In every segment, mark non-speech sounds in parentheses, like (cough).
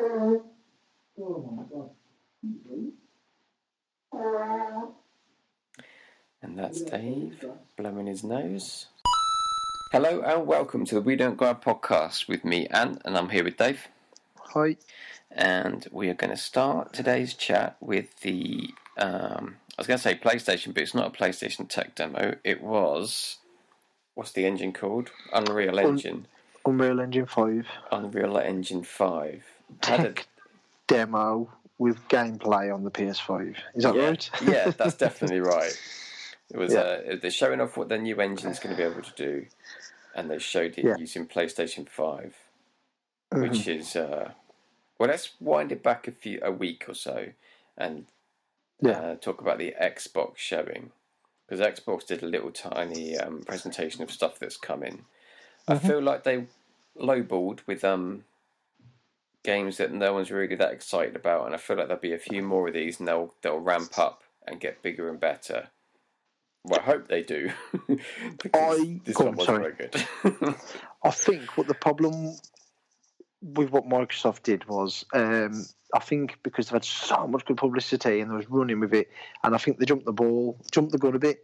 And that's Dave blowing his nose. Hello and welcome to the We Don't Out podcast with me, Ant, and I'm here with Dave. Hi. And we are going to start today's chat with the. Um, I was going to say PlayStation, but it's not a PlayStation tech demo. It was. What's the engine called? Unreal Engine. Unreal Engine 5 Unreal Engine 5. Had a- tech demo with gameplay on the PS5. Is that yeah, right? (laughs) yeah, that's (laughs) definitely right. It was. Yeah. Uh, they're showing off what their new engine's going to be able to do, and they showed it Yeah. using PlayStation 5 Mhm. which is uh, well. Let's wind it back a few a week or so, and Yeah. uh, talk about the Xbox showing because Xbox did a little tiny um, presentation of stuff that's coming. I Mm-hmm. feel like they lowballed with um, games that no one's really that excited about, and I feel like there'll be a few more of these, and they'll they'll ramp up and get bigger and better. Well, I hope they do. (laughs) I- this one on, sorry. very good. (laughs) I think what the problem with what Microsoft did was, um, I think because they've had so much good publicity and they was running with it, and I think they jumped the ball, jumped the gun a bit,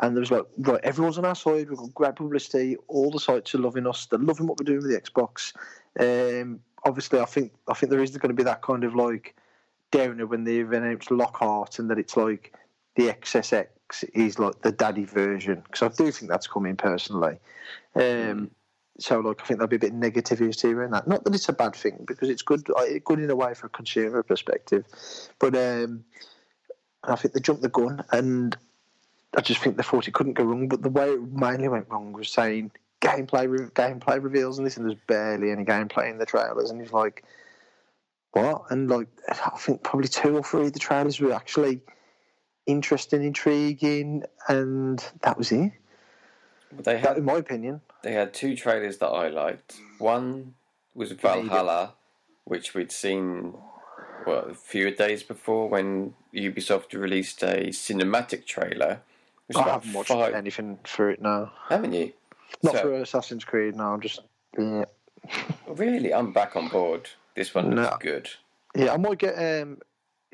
and there was like, right, everyone's on our side. We've got great publicity. All the sites are loving us. They're loving what we're doing with the Xbox. Um, obviously, I think I think there is going to be that kind of like downer when they've announced Lockhart and that it's like the XSX is like the daddy version because I do think that's coming personally. Um, so like I think there'll be a bit of negativity around that. Not that it's a bad thing because it's good, uh, good in a way for a consumer perspective, but um, I think they jumped the gun and I just think they thought it couldn't go wrong. But the way it mainly went wrong was saying gameplay re- gameplay reveals and this, and there's barely any gameplay in the trailers, and he's like, what? And like I think probably two or three of the trailers were actually interesting, intriguing, and that was it. they That, in my opinion. They had two trailers that I liked. One was Valhalla, which we'd seen what a few days before when Ubisoft released a cinematic trailer. I haven't watched five, anything for it now. haven't you? Not So- for Assassin's Creed. No, I'm just yeah. (laughs) Really, I'm back on board. This one looks No. good. Yeah, I might get um,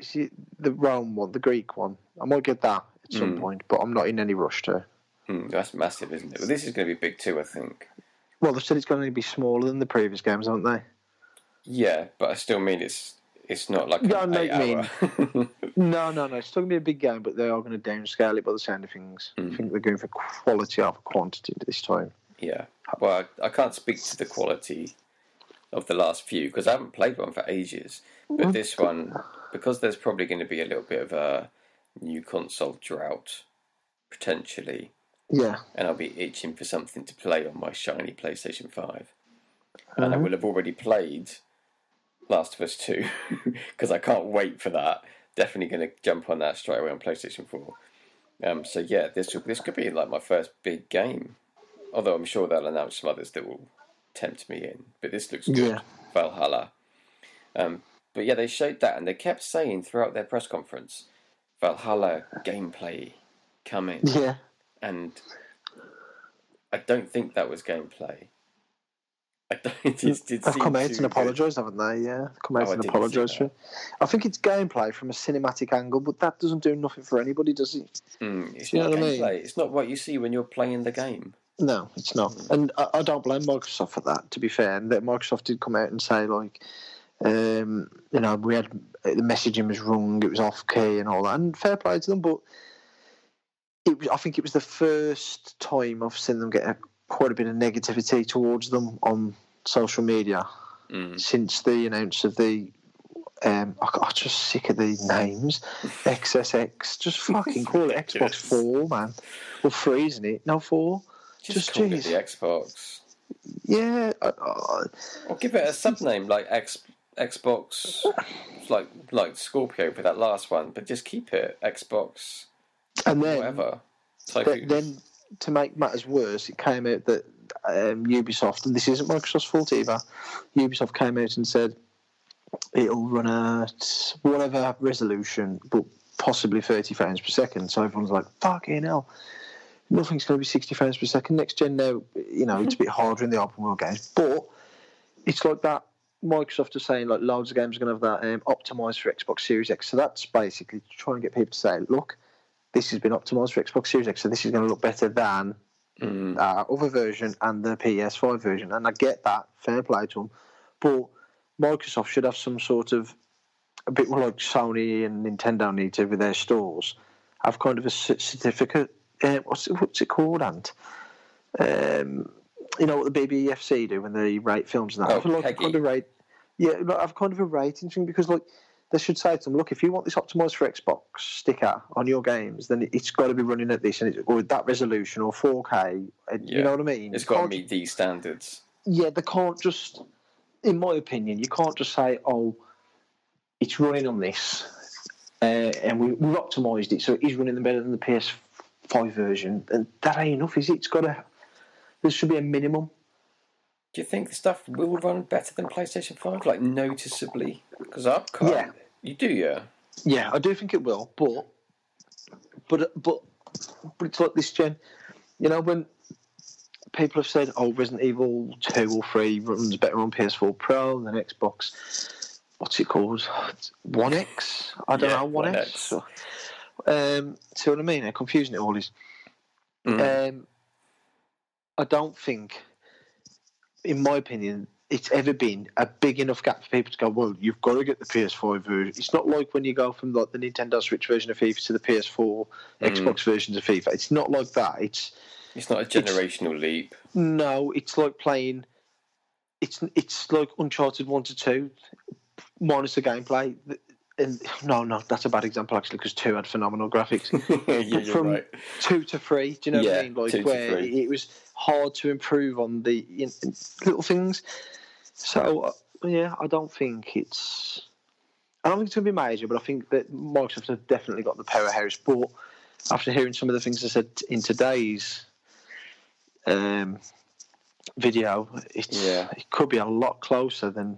see the Rome one, the Greek one. I might get that at some Mm. point, but I'm not in any rush to. Hmm, that's massive, isn't it? Well, this is going to be big too, I think. Well, they've said it's going to be smaller than the previous games, aren't they? Yeah, but I still mean it's it's not like Yeah, I an know eight what hour. No, no, no. It's still going to be a big game, but they are going to downscale it by the sound of things. Mm. I think they're going for quality over quantity this time. Yeah. Well, I, I can't speak to the quality of the last few because I haven't played one for ages. But this one, because there's probably going to be a little bit of a new console drought, potentially, Yeah, and I'll be itching for something to play on my shiny PlayStation 5. And I Mhm. will have already played Last of Us 2 (laughs) because I can't wait for that. Definitely going to jump on that straight away on PlayStation 4. Um, so yeah, this this could be like my first big game. Although I'm sure they'll announce some others that will tempt me in. But this looks good. Yeah. Valhalla. Um, but yeah, they showed that and they kept saying throughout their press conference, Valhalla gameplay coming. yeah. And I don't think that was gameplay. I don't, (laughs) it did They've come out and apologised, haven't they? Yeah, come out Oh, I and apologised for it. I think it's gameplay from a cinematic angle, but that doesn't do nothing for anybody, does it? Mm, it's Do you not know what I mean? It's not what you see when you're playing the game. No, it's not. And I, I don't blame Microsoft for that, to be fair. And that Microsoft did come out and say, like, um, you know, we had the messaging was wrong, it was off key and all that. And fair play to them, but it was, I think it was the first time I've seen them get a, quite a bit of negativity towards them on social media Mm. since the announcement of the. Um, I- I'm just sick of these names. (laughs) XSX, just fucking (laughs) call it Xbox. Four, man. Well, three, isn't it? No, four. Just, Just call it the Xbox. Yeah, I, I, Or give it a sub name like X, Xbox, like like Scorpio for that last one, but just keep it Xbox, and then whatever. then to make matters worse, it came out that um, Ubisoft, and this isn't Microsoft's fault either. Ubisoft came out and said it'll run at whatever resolution, but possibly 30 frames per second. So everyone's like, fucking hell. Nothing's going to be 60 frames per second. Next gen now, you know, it's a bit harder in the open world games, but it's like that Microsoft are saying like loads of games are going to have that um, optimized for Xbox Series X. So that's basically trying to get people to say, look, this has been optimized for Xbox Series X, so this is going to look better than Mm. uh, other version and the PS5 version. And I get that, fair play to them. But Microsoft should have some sort of, a bit more like Sony and Nintendo need to with their stores, have kind of a certificate. Uh, what's, it, what's it called, Ant? Um, you know what the BBFC do when they rate films and that? Oh, I feel like a PEGI. kind of rate. Yeah, I've kind of a rating thing because like they should say to them, look, if you want this optimized for Xbox sticker on your games, then it's got to be running at this and it's, or that resolution or 4K. uh, Yeah. You know what I mean? It's got to meet these standards. Yeah, they can't just, in my opinion, you can't just say, oh, it's running on this, uh, and we, we've optimized it so it is running better than the PS5 version. And that ain't enough, is it? It's got to. There should be a minimum. Do you think the stuff will run better than PlayStation 5? Like, noticeably? Because I can't. Yeah. You do, yeah? Yeah, I do think it will, but but but but it's like this gen. You know when people have said, "Oh, Resident Evil two or three runs better on PS4 Pro than Xbox." What's it called? One X? I don't Yeah, know. One, X. X. Um, see what I mean? How confusing it all is. Mm. Um, I don't think, in my opinion, it's ever been a big enough gap for people to go. Well, you've got to get the PS5 version. It's not like when you go from like the Nintendo Switch version of FIFA to the PS4 Mm. Xbox versions of FIFA. It's not like that. It's it's not a generational leap. no. It's like playing. It's it's like Uncharted one to two, minus the gameplay. And no, no, that's a bad example actually because two had phenomenal graphics. (laughs) yeah, From- right. two to three. Do you know what I mean? Like where it was hard to improve on the in, in little things. So uh, yeah, I don't think it's. I don't think it's going to be major, but I think that Microsoft have definitely got the powerhouse. But after hearing some of the things I said in today's um, video, it's Yeah. it could be a lot closer than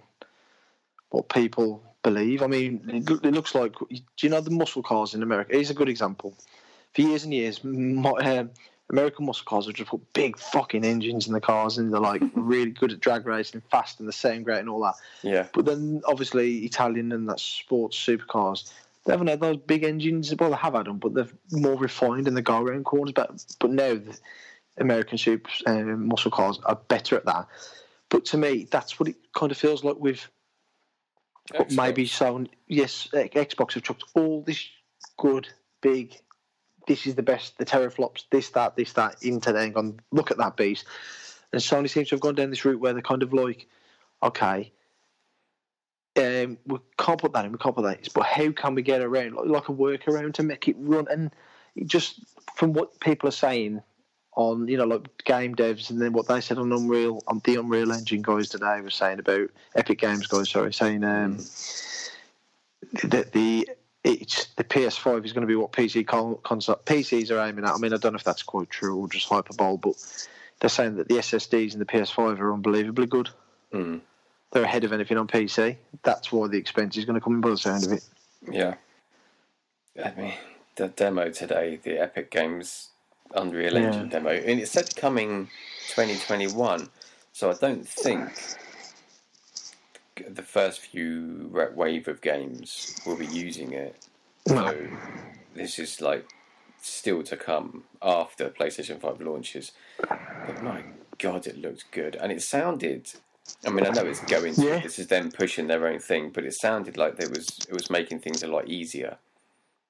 what people believe. I mean, it, looks like. Do you know the muscle cars in America? Here's a good example. For years and years, mo- um, American muscle cars have just put big fucking engines in the cars, and they're like (laughs) really good at drag racing, fast, and the same great, and all that. Yeah. But then, obviously, Italian and that sports supercars, they haven't had those big engines. Well, they have had them, but they're more refined and they go around corners. But but now the American super um, muscle cars are better at that. But to me, that's what it kind of feels like with Xbox. maybe so. Yes, Xbox have chucked all this good, big. This is the best. The teraflops, this, that, this, that, into there and gone. Look at that beast. And Sony seems to have gone down this route where they're kind of like, okay, um, we can't put that in, we can't put that in. But how can we get around, like, like a workaround to make it run? And just from what people are saying on, you know, like game devs, and then what they said on Unreal, on the Unreal Engine guys today were saying about Epic Games guys, sorry, saying um, that the it's the PS5 is going to be what PC con- console PCs are aiming at. I mean, I don't know if that's quite true or just hyperbole, but they're saying that the SSDs in the PS5 are unbelievably good. Mm. They're ahead of anything on PC. That's why the expense is going to come in by the sound of it. Yeah. I mean, the demo today, the Epic Games Unreal Yeah. Engine demo, and it said coming 2021. So I don't think the first few wave of games will be using it. So this is like still to come after PlayStation 5 launches. But my god, it looked good. And it sounded. I mean, I know it's going. To, Yeah. This is them pushing their own thing, but it sounded like there was it was making things a lot easier.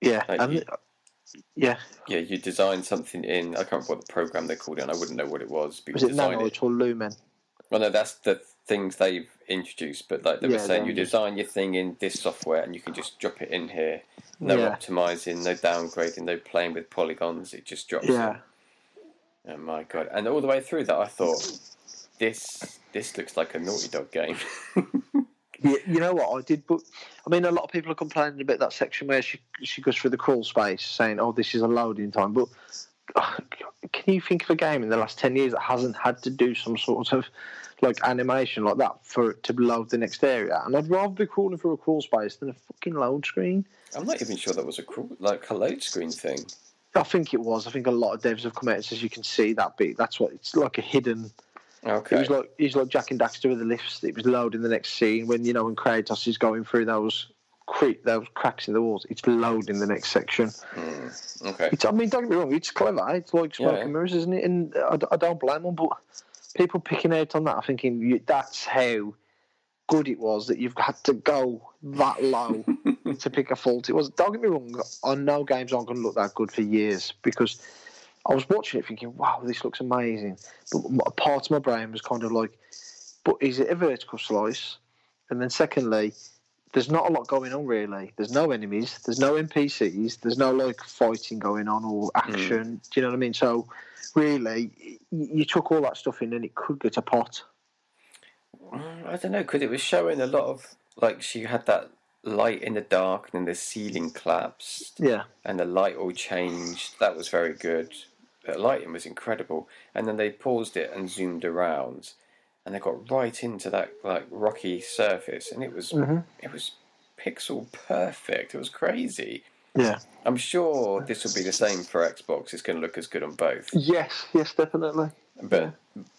Yeah, Like and you- yeah, Yeah, you designed something in. I can't remember what the program they called it. and I wouldn't know what it was. But was it Nanite or Lumen? Well, no, that's the things they've introduced. But like they were saying, you design your thing in this software, and you can just drop it in here. No Yeah. optimizing, no downgrading, no playing with polygons. It just drops. Yeah, it. Oh my god! And all the way through that, I thought this this looks like a Naughty Dog game. (laughs) Yeah, you know what I did, but I mean, a lot of people are complaining about that section where she she goes through the crawl space, saying, "Oh, this is a loading time." But uh, can you think of a game in the last ten years that hasn't had to do some sort of like animation like that for it to load the next area? And I'd rather be crawling through a crawl space than a fucking load screen. I'm not even sure that was a crawl, like a load screen thing. I think it was. I think a lot of devs have come out and says you can see that bit. That's what it's like a hidden Okay. It was like he's like Jak and Daxter with the lifts. It was loading the next scene when you know when Kratos is going through those cre- those cracks in the walls. It's loading the next section. Hmm. okay. It's, I mean, don't get me wrong. It's clever. It's like smoke Yeah. mirrors, isn't it? And I don't blame them. But people picking out on that, I'm thinking you, that's how good it was that you've had to go that low (laughs) to pick a fault. It was. Don't get me wrong. I know games aren't going to look that good for years because I was watching it thinking, "Wow, this looks amazing." But part of my brain was kind of like, "But is it a vertical slice?" And then secondly, there's not a lot going on really. There's no enemies. There's no NPCs. There's no like fighting going on or action. Do you know what I mean? So really, you took all that stuff in, and it could get a pot. Mm, I don't know because it was showing a lot of like she had that light in the dark and then the ceiling collapsed Yeah, and the light all changed. That was very good. The lighting was incredible, and then they paused it and zoomed around, and they got right into that like rocky surface, and it was it was pixel perfect. It was crazy. yeah, I'm sure this will be the same for Xbox. It's going to look as good on both. yes, yes, definitely. But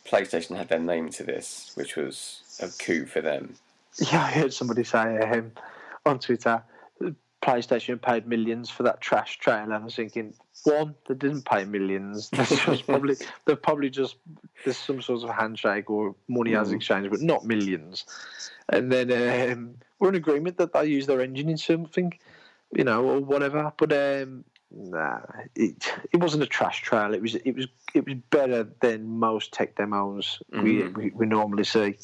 PlayStation had their name to this, which was a coup for them. Yeah, I heard somebody say um, on Twitter, PlayStation paid millions for that trash trailer. And I was thinking, one, they didn't pay millions. (laughs) That's just probably they're probably just there's some sort of handshake or money as exchange, but not millions. And then um, we're in agreement that they use their engine in something, you know, or whatever. But um, nah, it it wasn't a trash trailer. It was it was it was better than most tech demos we, we we normally see.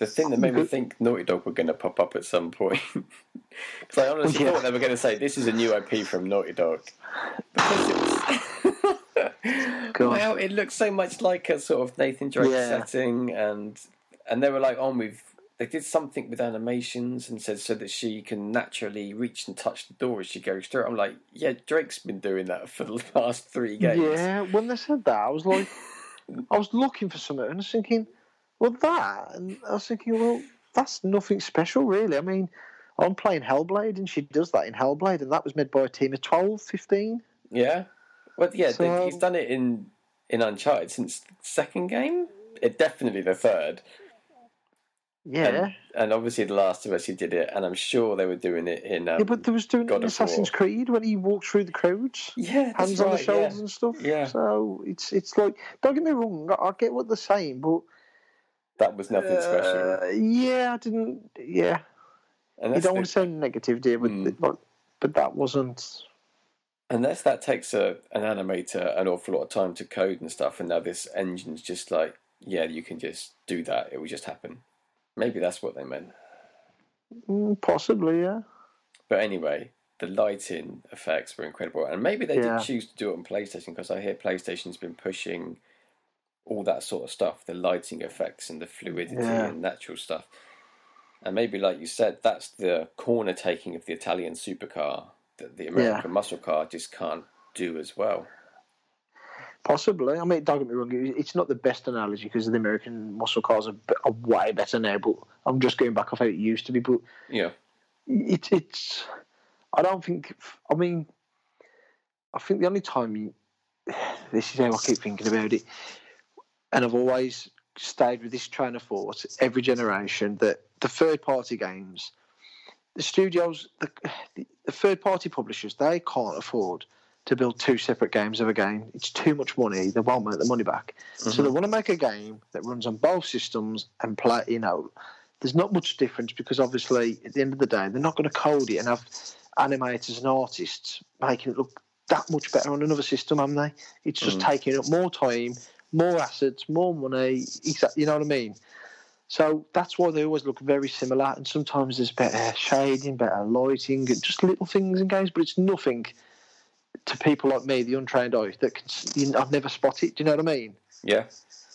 The thing that made me mm-hmm. think Naughty Dog were going to pop up at some point. (laughs) Because I honestly Yeah. thought they were going to say, this is a new IP from Naughty Dog. Because it was. (laughs) Well, it looks so much like a sort of Nathan Drake Yeah. setting. And and they were like, oh, on with. They did something with animations and said so that she can naturally reach and touch the door as she goes through. I'm like, yeah, Drake's been doing that for the (laughs) past three games. Yeah, when they said that, I was like, I was looking for something, and I was thinking, well, that, and I was thinking, well, that's nothing special, really. I mean, I'm playing Hellblade, and she does that in Hellblade, and that was made by a team of 12, 15. Yeah. Well, yeah, So- he's done it in in Uncharted since the second game. It definitely the third, Yeah. and, and obviously the Last of Us. He did it, and I'm sure they were doing it in. Um, yeah, but there was doing it in Assassin's War. Creed when he walked through the crowds. yeah, Hands on the shoulders yeah. and stuff. Yeah. So it's it's like don't get me wrong, I I get what they're saying, but That was nothing special, uh, yeah, I didn't. Yeah, and you don't the- want to sound negative, dear, but Hmm. but, but that wasn't. unless that takes a an animator an awful lot of time to code and stuff, and now this engine's just like, yeah, you can just do that. It will just happen. Maybe that's what they meant. Mm, possibly, yeah. But anyway, the lighting effects were incredible, and maybe they Yeah. did choose to do it on PlayStation because I hear PlayStation's been pushing all that sort of stuff, the lighting effects and the fluidity Yeah. and natural stuff. And maybe, like you said, that's the corner taking of the Italian supercar that the American muscle car just can't do as well. Possibly. I mean, don't get me wrong. It's not the best analogy because the American muscle cars are, are way better now. But I'm just going back off how it used to be. But Yeah, it's it's. I don't think. I mean, I think the only time you, (sighs) this is how I keep thinking about it, and I've always stayed with this train of thought every generation that the third party games, the studios, the, the third party publishers, they can't afford to build two separate games of a game. It's too much money. They won't make the money back. So mm-hmm. they want to make a game that runs on both systems and play. You know, there's not much difference because obviously at the end of the day, they're not going to code it and have animators and artists making it look that much better on another system, haven't they? It's just mm. taking up more time, more assets, more money. Exactly, you know what I mean? So that's why they always look very similar. And sometimes there's better shading, better lighting, just little things in games, but it's nothing to people like me, the untrained eye, that can you know, I've never spotted. Do you know what I mean? yeah,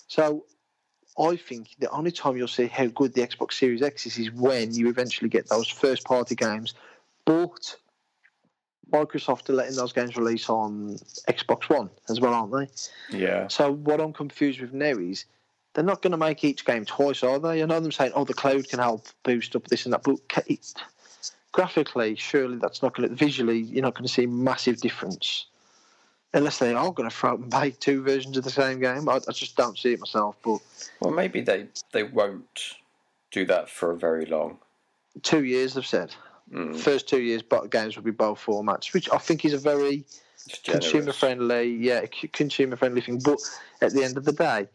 So I think the only time you'll see how good the Xbox Series X is is when you eventually get those first party games. But Microsoft are letting those games release on Xbox One as well, aren't they? yeah. So what I'm confused with now is they're not going to make each game twice, are they? I know them saying, "Oh, the cloud can help boost up this and that," but it, graphically, surely that's not going to. Visually, you're not going to see massive difference. unless they are going to throw up and make two versions of the same game. I, I just don't see it myself. But Well, maybe they they won't do that for very long. two years, they've said. Mm, First two years, but games will be both formats, which I think is a very consumer friendly, yeah, consumer friendly thing. But at the end of the day,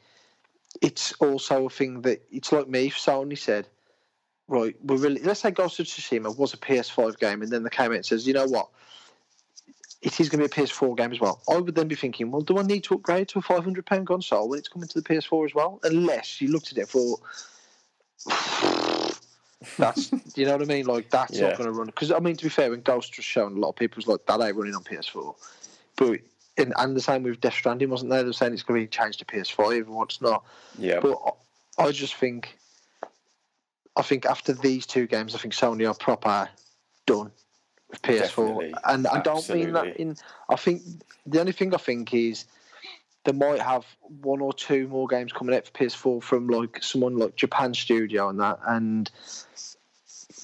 it's also a thing that it's like me. If Sony said, right, we're really let's say Ghost of Tsushima was a PS5 game, and then they came out and says, you know what, it is going to be a PS4 game as well. I would then be thinking, well, do I need to upgrade to a five hundred pound console when it's coming to the PS4 as well? Unless you looked at it for. That's you know what I mean. Like that's Yeah. not going to run because I mean to be fair, when Ghost was shown, a lot of people was like that ain't running on PS4. But and, and the same with Death Stranding, wasn't there? They're saying it's going to be changed to PS5 and what's not. Yeah, But I- I just think, I think after these two games, I think Sony are proper done with PS4. Definitely. And I don't mean that in. I think the only thing I think is they might have one or two more games coming out for PS4 from like someone like Japan Studio and that, and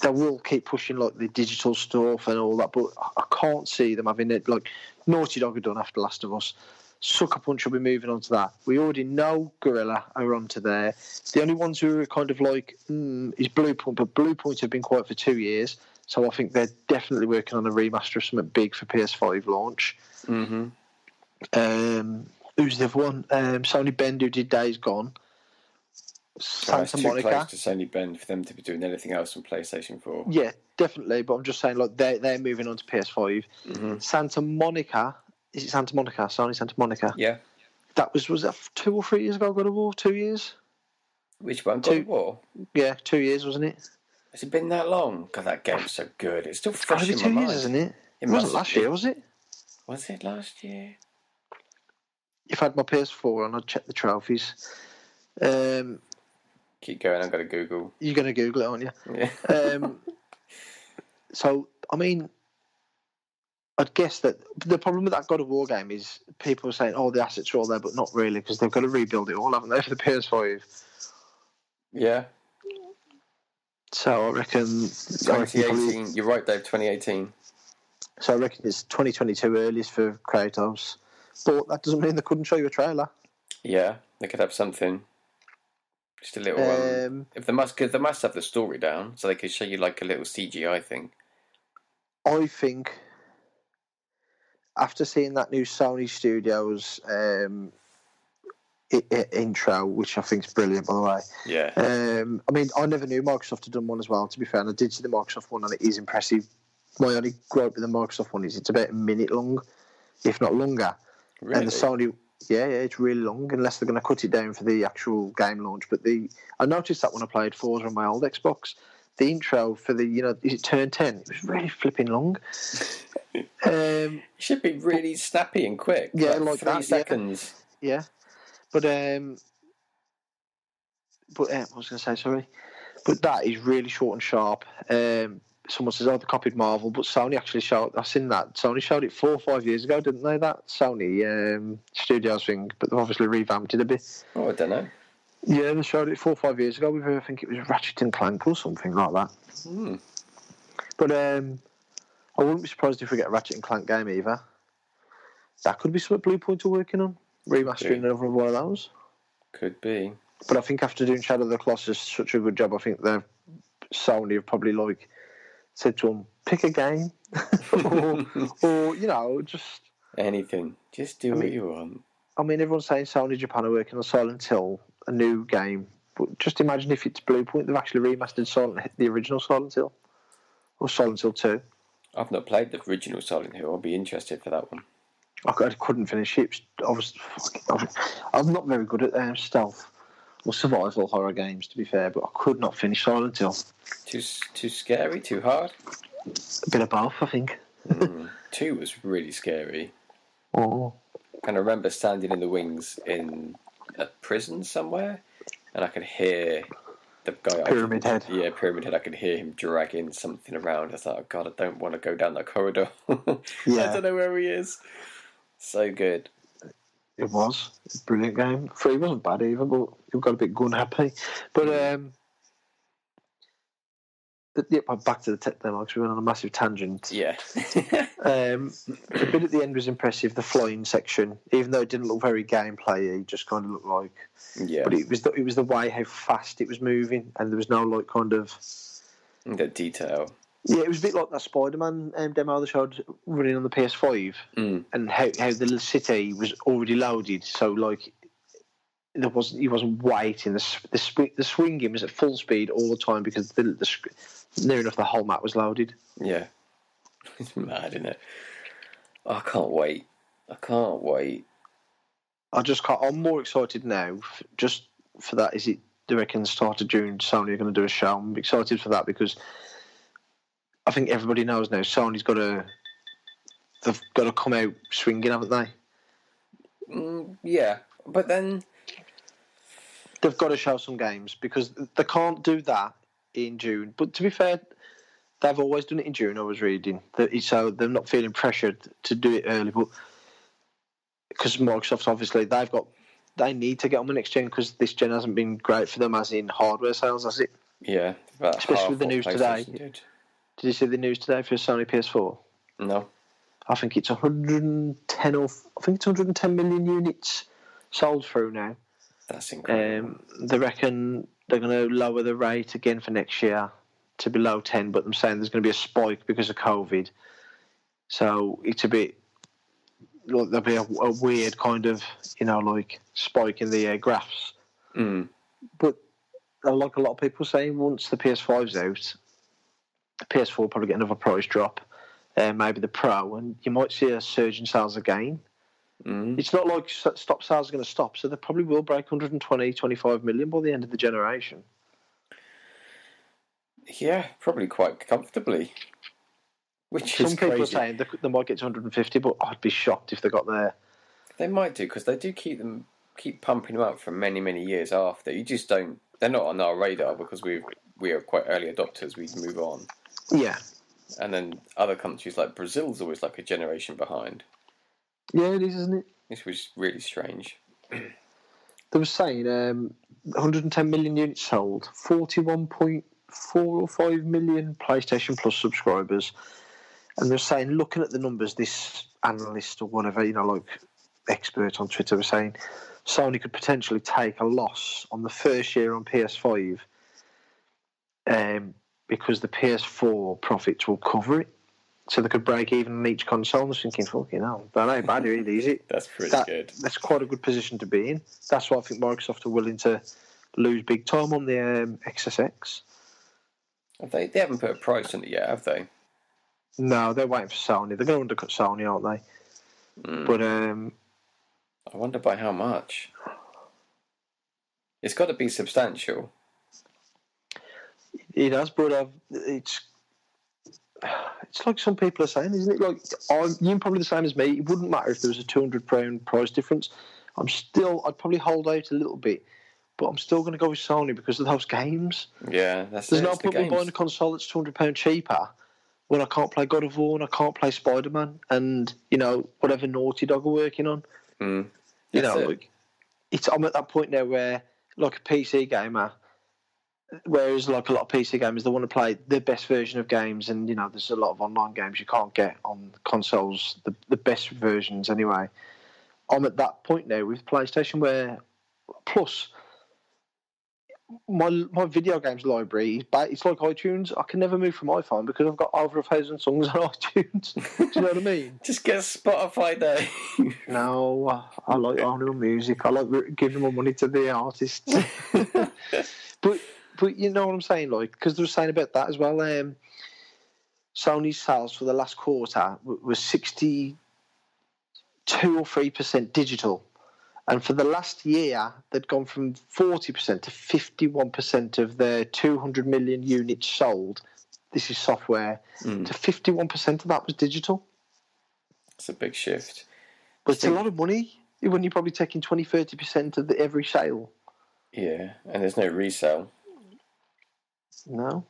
they will keep pushing like the digital stuff and all that. But I can't see them having it like Naughty Dog have done after Last of Us. Sucker Punch will be moving on to that. We already know Guerrilla are onto there. The only ones who are kind of like mm, is Bluepoint, but Bluepoint have been quiet for two years, so I think they're definitely working on a remaster of something big for PS5 launch. Mm-hmm. Um, who's the other one? Um, Sony Bend, who did Days Gone. Oh, it's too Monica. close to Sony Bend for them to be doing anything else on PlayStation 4. Yeah, definitely. But I'm just saying, like they're they're moving on to PS5. hmm Santa Monica. Is it Santa Monica? Sony Santa Monica. Yeah. That was was that two or three years ago? God of War. Two years. Which one? God Two- of War? Yeah, two years, wasn't it? Has it been that long? God, that game's so good. It's still It's fresh to in my two mind. years, isn't it? It It, wasn't last year, was it? Was it last year? If I had my PS4 on, I'd check the trophies. Um, Keep going. I'm going to Google. you're going to Google it, aren't you? Yeah. (laughs) Um, so, I mean, I'd guess that the problem with that God of War game is people are saying, oh, the assets are all there, but not really, because they've got to rebuild it all, haven't they, for the PS5? yeah. So I reckon, I reckon probably- 2018. You're right, Dave. 2018. so I reckon it's 2022 earliest for Kratos. But that doesn't mean they couldn't show you a trailer. Yeah, they could have something. Just a little. Um, Um, if they must, cause they must have the story down, so they could show you like a little CGI thing. I think after seeing that new Sony Studios um, i- i- intro, which I think is brilliant, by the way. Yeah. Um, I mean, I never knew Microsoft had done one as well. To be fair, and I did see the Microsoft one, and it is impressive. My only gripe with the Microsoft one is it's about a minute long, if not longer. Really? And the Sony, yeah, yeah, it's really long. Unless they're going to cut it down for the actual game launch. But the I noticed that when I played Forza on my old Xbox, the intro for the you know is it turn ten? It was really flipping long. (laughs) um, It should be really snappy and quick. Yeah, like, like three that, yeah. seconds. yeah, but um, but uh, what was I going to say? Sorry, but that is really short and sharp. Um, someone says, "Oh, they copied Marvel," but Sony actually showed. I've seen that. Sony showed it four or five years ago, didn't they? That Sony um, Studios thing, but they've obviously revamped it a bit. Oh, I don't know. Yeah, they showed it four or five years ago I think it was Ratchet and Clank or something like that. Hmm. But um, I wouldn't be surprised if we get a Ratchet and Clank game either. That could be something Bluepoint are working on, remastering Yeah. another one of those. Could be. But I think after doing Shadow of the Colossus such a good job, I think they've Sony have probably like said to him, pick a game, (laughs) or, or you know, just. Anything. Just do I what mean- you want. I mean, everyone's saying Sony Japan are working on Silent Hill, a new game. But just imagine if it's Bluepoint, they've actually remastered Silent, the original Silent Hill, or Silent Hill Two. I've not played the original Silent Hill. I'll be interested for that one. I I couldn't finish it. I was, I was, I'm not very good at um, stealth or survival horror games, to be fair, but I could not finish Silent Hill. Too too scary. Too hard. A bit of both, I think. Mm. Two was really scary. Oh, And I remember standing in the wings in a prison somewhere, and I could hear the guy. Pyramid Head. Yeah, Pyramid Head. I could hear him dragging something around. I thought, oh God, I don't want to go down that corridor. (laughs) yeah. I don't know where he is. So good. It was a brilliant game. Three wasn't bad either, but you got a bit gun happy. But um, the, yeah, back to the tech demo because we went on a massive tangent. Yeah. (laughs) (laughs) Um, the bit at the end was impressive. The flying section, even though it didn't look very gameplay, it just kind of looked like. yeah. But it was the, it was the way how fast it was moving, and there was no like kind of. the detail. Yeah, it was a bit like that Spider-Man um, demo they showed running on the PS5, Mm. and how how the city was already loaded. So like. There wasn't. He wasn't waiting. The the, the swinging was at full speed all the time because the, the near enough the whole map was loaded. Yeah. It's mad, isn't it? I can't wait. I can't wait. I just can't. I'm more excited now, just for that. Is it? Do you reckon start of June Sony are going to do a show? I'm excited for that because I think everybody knows now Sony's got to. They've got to come out swinging, haven't they? Mm, yeah. But then, They've got to show some games because they can't do that in June. But to be fair, they've always done it in June. I was reading, That- so they're not feeling pressured to do it early. But because Microsoft obviously they've got, they need to get on the next gen because this gen hasn't been great for them as in hardware sales, has it? yeah. Especially with the news today. PlayStation Did. Did you see the news today for Sony PS4? No. I think it's 110 or I think it's 110 million units sold through now. That's incredible. Um, they reckon they're going to lower the rate again for next year to below 10, but I'm saying there's going to be a spike because of COVID. So it's a bit like there'll be a, a weird kind of you know like spike in the uh, graphs. Mm. But like a lot of people saying, once the PS5's out, the PS4 will probably get another price drop. Uh, maybe the Pro, and you might see a surge in sales again. Mm. It's not like stop sales are going to stop, so they probably will break 120, 25 million by the end of the generation. Yeah, probably quite comfortably. Which Some people crazy. are saying they, they might get to 150, but I'd be shocked if they got there. They might do because they do keep them keep pumping them up for many many years after. You just don't. They're not on our radar because we we are quite early adopters. We move on, Yeah, and then other countries like Brazil's always like a generation behind. yeah, it is, isn't it? This was really strange. (clears throat) They were saying um, 110 million units sold, 41.4 or 5 million PlayStation Plus subscribers. And they're saying, looking at the numbers, this analyst or whatever, you know, like expert on Twitter was saying, Sony could potentially take a loss on the first year on PS5 um, because the PS4 profits will cover it. So they could break even on each console. I was thinking, fucking hell, that ain't bad, really, is it? (laughs) That's pretty that, good. That's quite a good position to be in. That's why I think Microsoft are willing to lose big time on the um, XSX. Have they they haven't put a price on it yet, have they? No, they're waiting for Sony. They're going to undercut Sony, aren't they? Mm. But um, I wonder by how much. It's got to be substantial. It has. But uh, it's it's like some people are saying, isn't it? Like I'm, you're probably the same as me. It wouldn't matter if there was a two hundred pound price difference. I'm still. I'd probably hold out a little bit, but I'm still going to go with Sony because of those games. Yeah, that's There's it. no the point in buying a console that's two hundred pound cheaper when I can't play God of War and I can't play Spider Man and you know whatever Naughty Dog are working on. Mm. You know, it. like it's I'm at that point now where like a PC gamer, whereas like a lot of PC gamers they want to play the best version of games, and you know there's a lot of online games you can't get on consoles, the the best versions anyway. I'm at that point now with PlayStation where plus my my video games library is it's like iTunes. I can never move from iPhone because I've got over a thousand songs (laughs) on iTunes. Do you know what I mean? (laughs) Just get Spotify there. (laughs) No, I like owning music. I like giving my money to the artists. but but you know what I'm saying, like because they were saying about that as well. Um, Sony's sales for the last quarter w- was sixty two or three percent digital, and for the last year they'd gone from forty percent to fifty one percent of their two hundred million units sold. This is software. Mm. To fifty one percent of that was digital. It's a big shift. But it's a lot of money when you're probably taking 20 30% of the, every sale. Yeah, and there's no resale. No.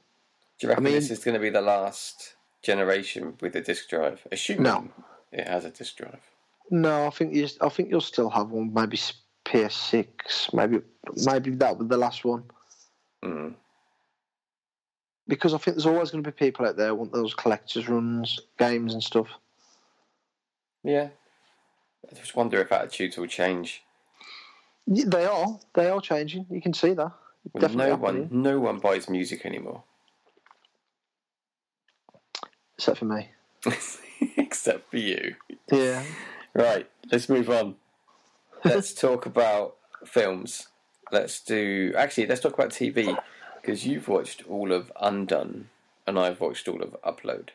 Do you reckon mean- this is going to be the last generation with a disc drive? Assuming No. it has a disc drive. No, I think you. I think you'll still have one. Maybe s- PS6. Maybe maybe that was the last one. Mm. because I think there's always going to be people out there who want those collectors runs, games and stuff. Yeah. I just wonder if attitudes will change. They are, they are changing. You can see that. Definitely no one, no one buys music anymore, except for me. (laughs) except for you. Yeah. Right, let's move on. Let's (laughs) talk about films. Let's do. Actually, let's talk about TV because you've watched all of Undone and I've watched all of Upload,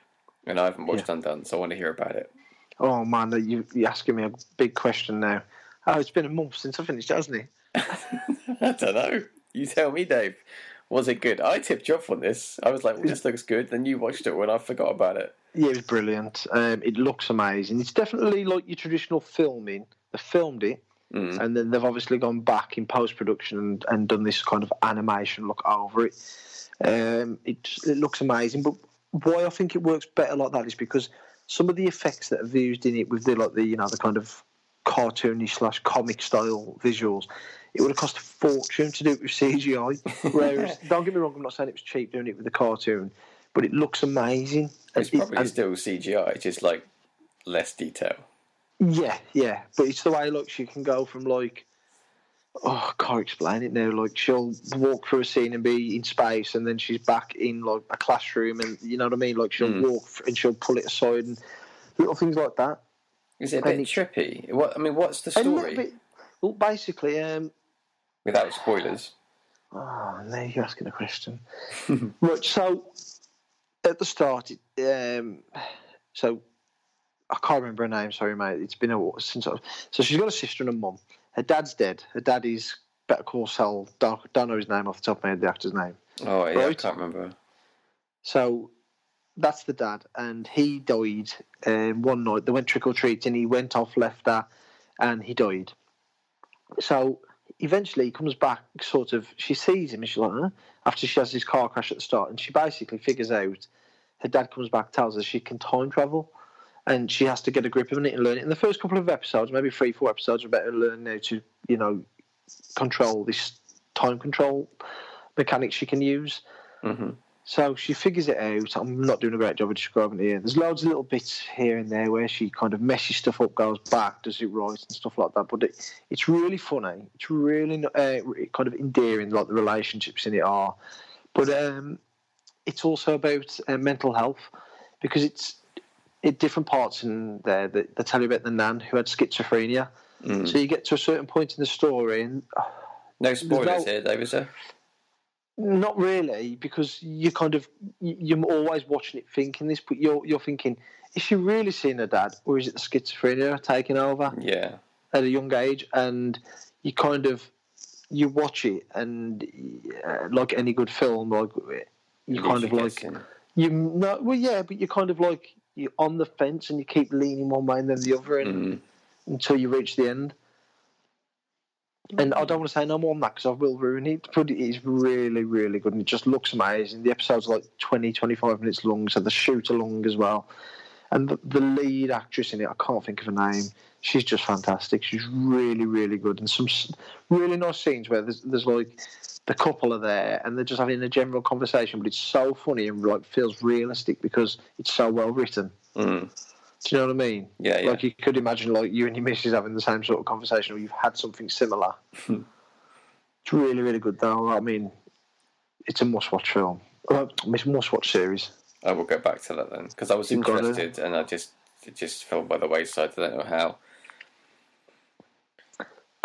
and I haven't watched Undone, so I want to hear about it. Oh man, you you're asking me a big question now. Oh, it's been a month since I finished, hasn't it? (laughs) I don't know. You tell me, Dave. Was it good? I tipped you off on this. I was like, well, "This looks good." Then you watched it when I forgot about it. Yeah, it was brilliant. Um, it looks amazing. It's definitely like your traditional filming. They filmed it, Mm. and then they've obviously gone back in post production and, and done this kind of animation look over it. Um, it it looks amazing, but why I think it works better like that is because some of the effects that are used in it with the like the you know the kind of cartoony slash comic style visuals, it would have cost a fortune to do it with CGI. (laughs) Whereas, don't get me wrong, I'm not saying it was cheap doing it with the cartoon, but it looks amazing. It's And probably and- still CGI, it's just like less detail. Yeah, yeah, but it's the way it looks. You can go from like oh, I can't explain it now. Like she'll walk through a scene and be in space, and then she's back in like a classroom, and you know what I mean. Like she'll Mm. walk and she'll pull it aside and little things like that. Is it a bit it- trippy? What I mean, what's the story? bit- well, basically, um, Without spoilers. Oh, now you're asking a question. (laughs) right, so at the start, it, um, so I can't remember her name. Sorry, mate. It's been a while since. I, so she's got a sister and a mum. Her dad's dead. Her daddy's is Better Call Saul. Don't, don't know his name off the top of my head. The actor's name. Oh, yeah, I Right. can't remember. So that's the dad, and he died um, one night. They went trick or treating. He went off, left her, and he died. So eventually, he comes back. Sort of, she sees him, and she's like, huh? after she has this car crash at the start, and she basically figures out. Her dad comes back, tells her she can time travel, and she has to get a grip of it and learn it. In the first couple of episodes, maybe three, four episodes, are better learn how to, you know, control this time control mechanics she can use. hmm So she figures it out. I'm not doing a great job of describing it here. There's loads of little bits here and there where she kind of messes stuff up, goes back, does it right, and stuff like that. But it, it's really funny. It's really uh, kind of endearing, like the relationships in it are. But um, it's also about uh, mental health because it's at different parts in there that they tell you about the nan who had schizophrenia. Mm. So you get to a certain point in the story, and No spoilers no- here, David, sir. Not really, because you're kind of you- you're always watching it, thinking this, but you're you're thinking, is she really seeing her dad, or is it the schizophrenia taking over Yeah. at a young age? And you kind of you watch it, and uh, like any good film, like you kind of like guessing. you know, well, yeah, but you're kind of like you're on the fence, and you keep leaning one way and then the other, and Mm. until you reach the end. And I don't want to say no more on that because I will ruin it, but it is really, really good and it just looks amazing. The episode's are like 20, 25 minutes long, so the shoot along as well. And the, the lead actress in it, I can't think of her name. She's just fantastic. She's really, really good. And some really nice scenes where there's, there's like the couple are there and they're just having a general conversation, but it's so funny and like feels realistic because it's so well written. Mm. Do you know what I mean? Yeah, yeah. Like you could imagine, like you and your missus having the same sort of conversation, or you've had something similar. it's really, really good, though. I mean, it's a must-watch film. Uh, it's a must-watch series. I will go back to that then because I was You've interested and I just it just fell by the wayside. I don't know how.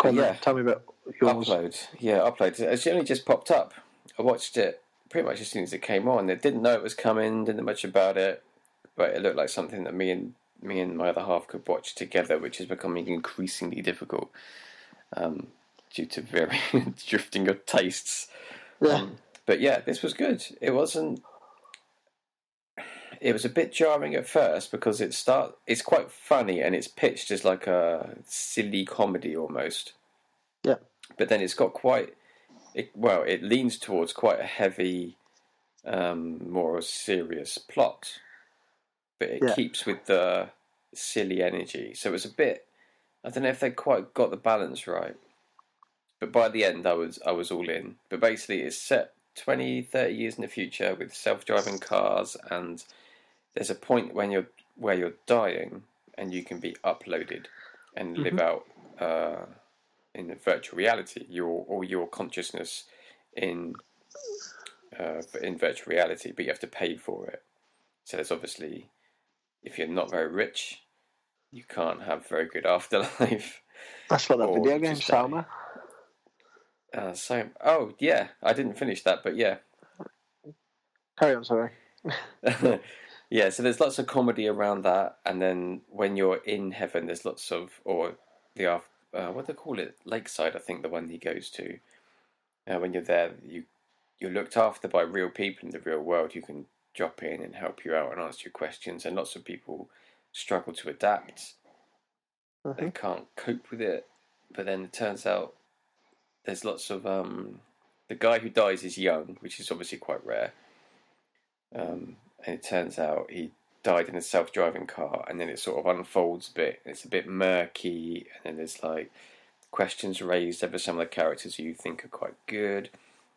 On, Yeah. then, tell me about yours. Upload, yeah, upload. It's only just popped up. I watched it pretty much as soon as it came on. I didn't know it was coming. Didn't know much about it, but it looked like something that me and me and my other half could watch together, which is becoming increasingly difficult um, due to very (laughs) drifting of tastes. Yeah, Um, but yeah, this was good. It wasn't. It was a bit jarring at first because it start. It's quite funny and it's pitched as like a silly comedy almost. Yeah. But then it's got quite. It, well, it leans towards quite a heavy, um, more serious plot, but it Yeah. keeps with the silly energy. So it was a bit. I don't know if they quite got the balance right but by the end I was I was all in. But basically, it's set 20, 30 years in the future with self-driving cars, and there's a point when you're where you're dying, and you can be uploaded and live out uh, in virtual reality, your or your consciousness in uh, in virtual reality, but you have to pay for it. So there's obviously, if you're not very rich, you can't have very good afterlife. (laughs) That's what that Or video game. Salma. Uh, so, oh yeah, I didn't finish that, but yeah, Carry on, sorry. (laughs) yeah. So there's lots of comedy around that, and then when you're in heaven, there's lots of or the af- uh, what do they call it, Lakeside, I think the one he goes to. Uh, when you're there, you you're looked after by real people in the real world. You can drop in and help you out and answer your questions, and lots of people struggle to adapt. They Mhm. can't cope with it, but then it turns out there's lots of um, the guy who dies is young, which is obviously quite rare. Um, and it turns out he died in a self-driving car, and then it sort of unfolds a bit. It's a bit murky, and then there's like questions raised over some of the characters who you think are quite good,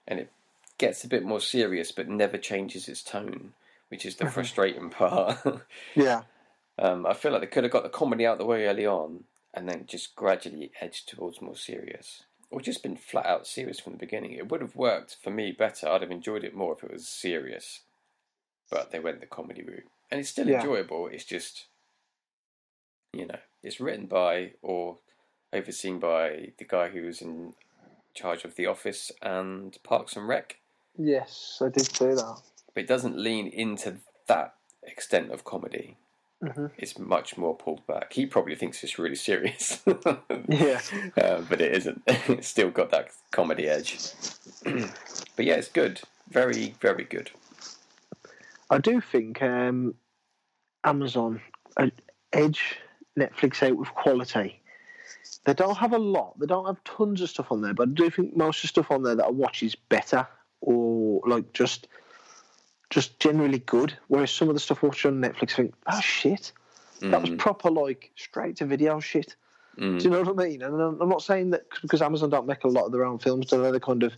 and it gets a bit more serious, but never changes its tone, which is the frustrating (laughs) part. Yeah. Um, I feel like they could have got the comedy out the way early on, and then just gradually edged towards more serious, or just been flat out serious from the beginning. It would have worked for me better. I'd have enjoyed it more if it was serious, but they went the comedy route, and it's still Yeah. enjoyable. It's just, you know, it's written by or overseen by the guy who was in charge of The Office and Parks and Rec, Yes, I did say that. but it doesn't lean into that extent of comedy. hmm it's much more pulled back. He probably thinks it's really serious. (laughs) Yeah. Uh, but it isn't. (laughs) It's still got that comedy edge. (clears throat) but yeah, it's good. Very, very good. I do think um, Amazon uh, edge Netflix out with quality. They don't have a lot. They don't have tons of stuff on there, but I do think most of the stuff on there that I watch is better or like just just generally good. Whereas some of the stuff I watch on Netflix, I think, oh shit, that was Mm, proper like straight to video shit. mm. Do you know what I mean? And I'm not saying that because Amazon don't make a lot of their own films, do they? They kind of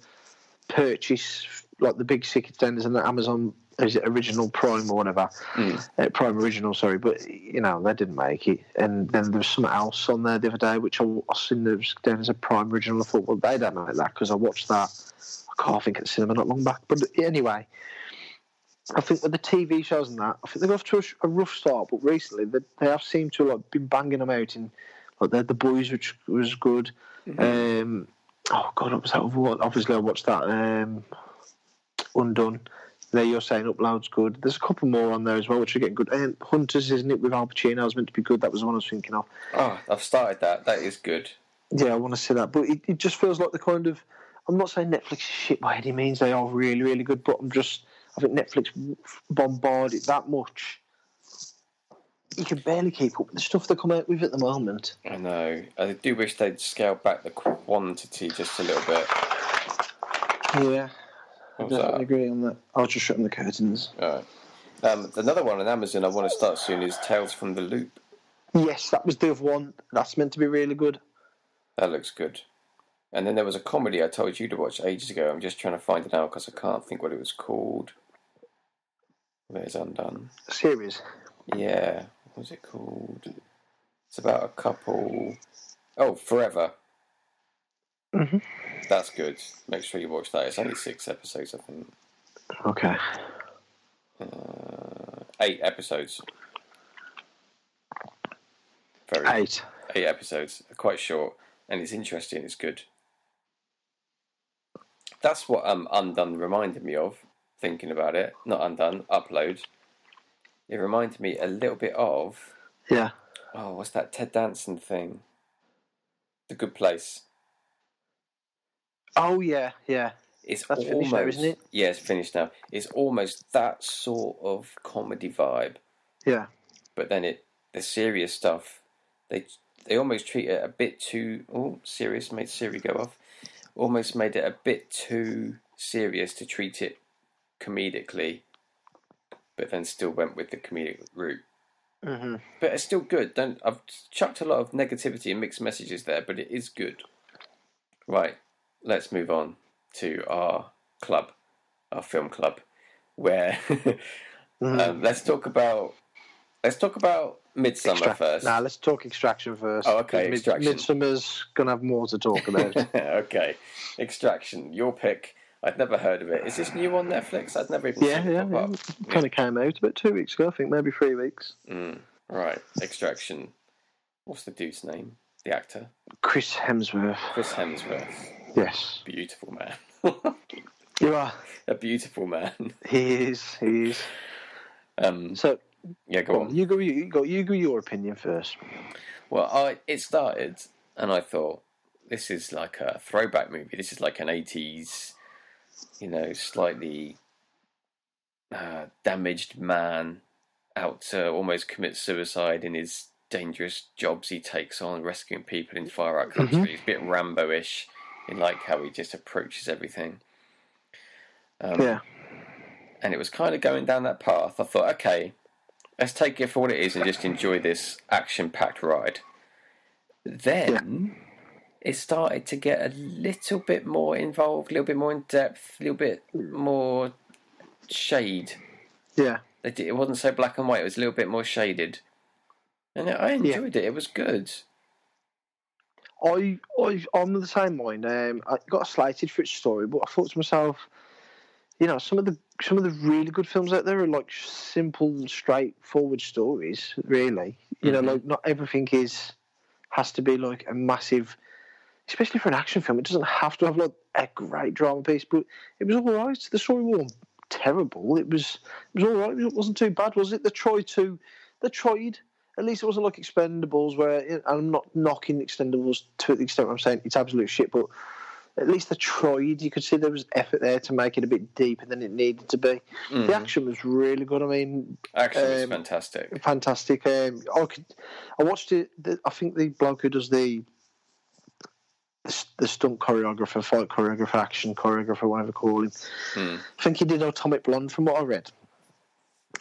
purchase like the big ticket standards and the Amazon is it original Prime or whatever, Mm. uh, Prime original, sorry, but you know they didn't make it. And then there was something else on there the other day which I, I seen there was down as a Prime original. I thought, well, they don't make that because I watched that. I can't think at the cinema not long back, but anyway. I think with the TV shows and that, I think they've off to a, rough start, but recently they, they have seemed to like been banging them out in like the the boys, which was good. Um, oh God, what was that? other one? Obviously, I watched that. Um, Undone. There, you're saying Upload's good. There's a couple more on there as well, which are getting good. And Hunters, isn't it, with Al Pacino? was meant to be good. That was the one I was thinking of. Oh, I've started that. That is good. Yeah, I want to see that. But it, it just feels like the kind of. I'm not saying Netflix is shit by any means. They are really, really good. But I'm just. I think Netflix bombard it that much. You can barely keep up with the stuff they come out with at the moment. I know. I do wish they'd scale back the quantity just a little bit. Yeah, I definitely agree on that. I'll just shutting the curtains. Right. Um, another one on Amazon I want to start soon is Tales from the Loop. Yes, that was the other one. That's meant to be really good. That looks good. And then there was a comedy I told you to watch ages ago. I'm just trying to find it now because I can't think what it was called. Where's Undone? Series. Yeah, what was it called? It's about a couple. Oh, Forever. Mhm. That's good. Make sure you watch that. It's only six episodes, I think. Okay. Uh, eight episodes. Very Eight. eight episodes, quite short, and it's interesting. It's good. That's what um, Undone reminded me of. Thinking about it, not Undone, Upload. It reminded me a little bit of Yeah. oh, what's that Ted Danson thing? The Good Place. Oh yeah, yeah. It's That's almost finished now, isn't it? yeah, it's finished now. It's almost that sort of comedy vibe, Yeah. but then it the serious stuff. They they almost treat it a bit too oh serious. Made Siri go off. Almost made it a bit too serious to treat it comedically, but then still went with the comedic route. hmm But it's still good. Don't I've chucked a lot of negativity and mixed messages there, but it is good. Right, let's move on to our club. our film club, where (laughs) Mm. um, let's talk about let's talk about Midsummer Extract- first. Nah, let's talk Extraction first. Oh, okay, Mid- Extraction. Midsummer's gonna have more to talk about. (laughs) okay, Extraction, your pick. I'd never heard of it. Is this new on Netflix? I'd never even yeah, seen it yeah, yeah. Kind of came out about two weeks ago, I think, maybe three weeks. Mm, right, Extraction. What's the dude's name? The actor, Chris Hemsworth. Chris Hemsworth. Yes, Beautiful man. you are. (laughs) A beautiful man. He is. He is. Um, So, yeah, go go on. on. You go. You go. You go. Your opinion first. Well, I it started, and I thought this is like a throwback movie. This is like an eighties, you know, slightly uh, damaged man out to almost commit suicide in his dangerous jobs he takes on, rescuing people in far out countries. Mhm. A bit Rambo-ish in like how he just approaches everything. Um, Yeah. and it was kind of going down that path. I thought, okay, let's take it for what it is and just enjoy this action-packed ride. Then it started to get a little bit more involved, a little bit more in depth, a little bit more shade. Yeah. It it wasn't so black and white; it was a little bit more shaded, and I enjoyed it. It was good. I, I, I'm of the same mind. Um, I got slated for its story, but I thought to myself, you know, some of the some of the really good films out there are like simple, straightforward stories. Really, you Mhm. know, like not everything is has to be like a massive, especially for an action film. It doesn't have to have like a great drama piece, but it was all right. The story wasn't terrible. It was it was all right. It wasn't too bad, was it? They tried to, they tried. At least it wasn't like Expendables, where and I'm not knocking Expendables to the extent where I'm saying it's absolute shit, but at least they tried. You could see there was effort there to make it a bit deeper than it needed to be. The Mhm. action was really good. I mean, Action was um, fantastic. fantastic. Um, I could, I watched it. The, I think the bloke who does the the, the stunt choreographer, fight choreographer, action choreographer, whatever you call him. Mm. I think he did Atomic Blonde, from what I read.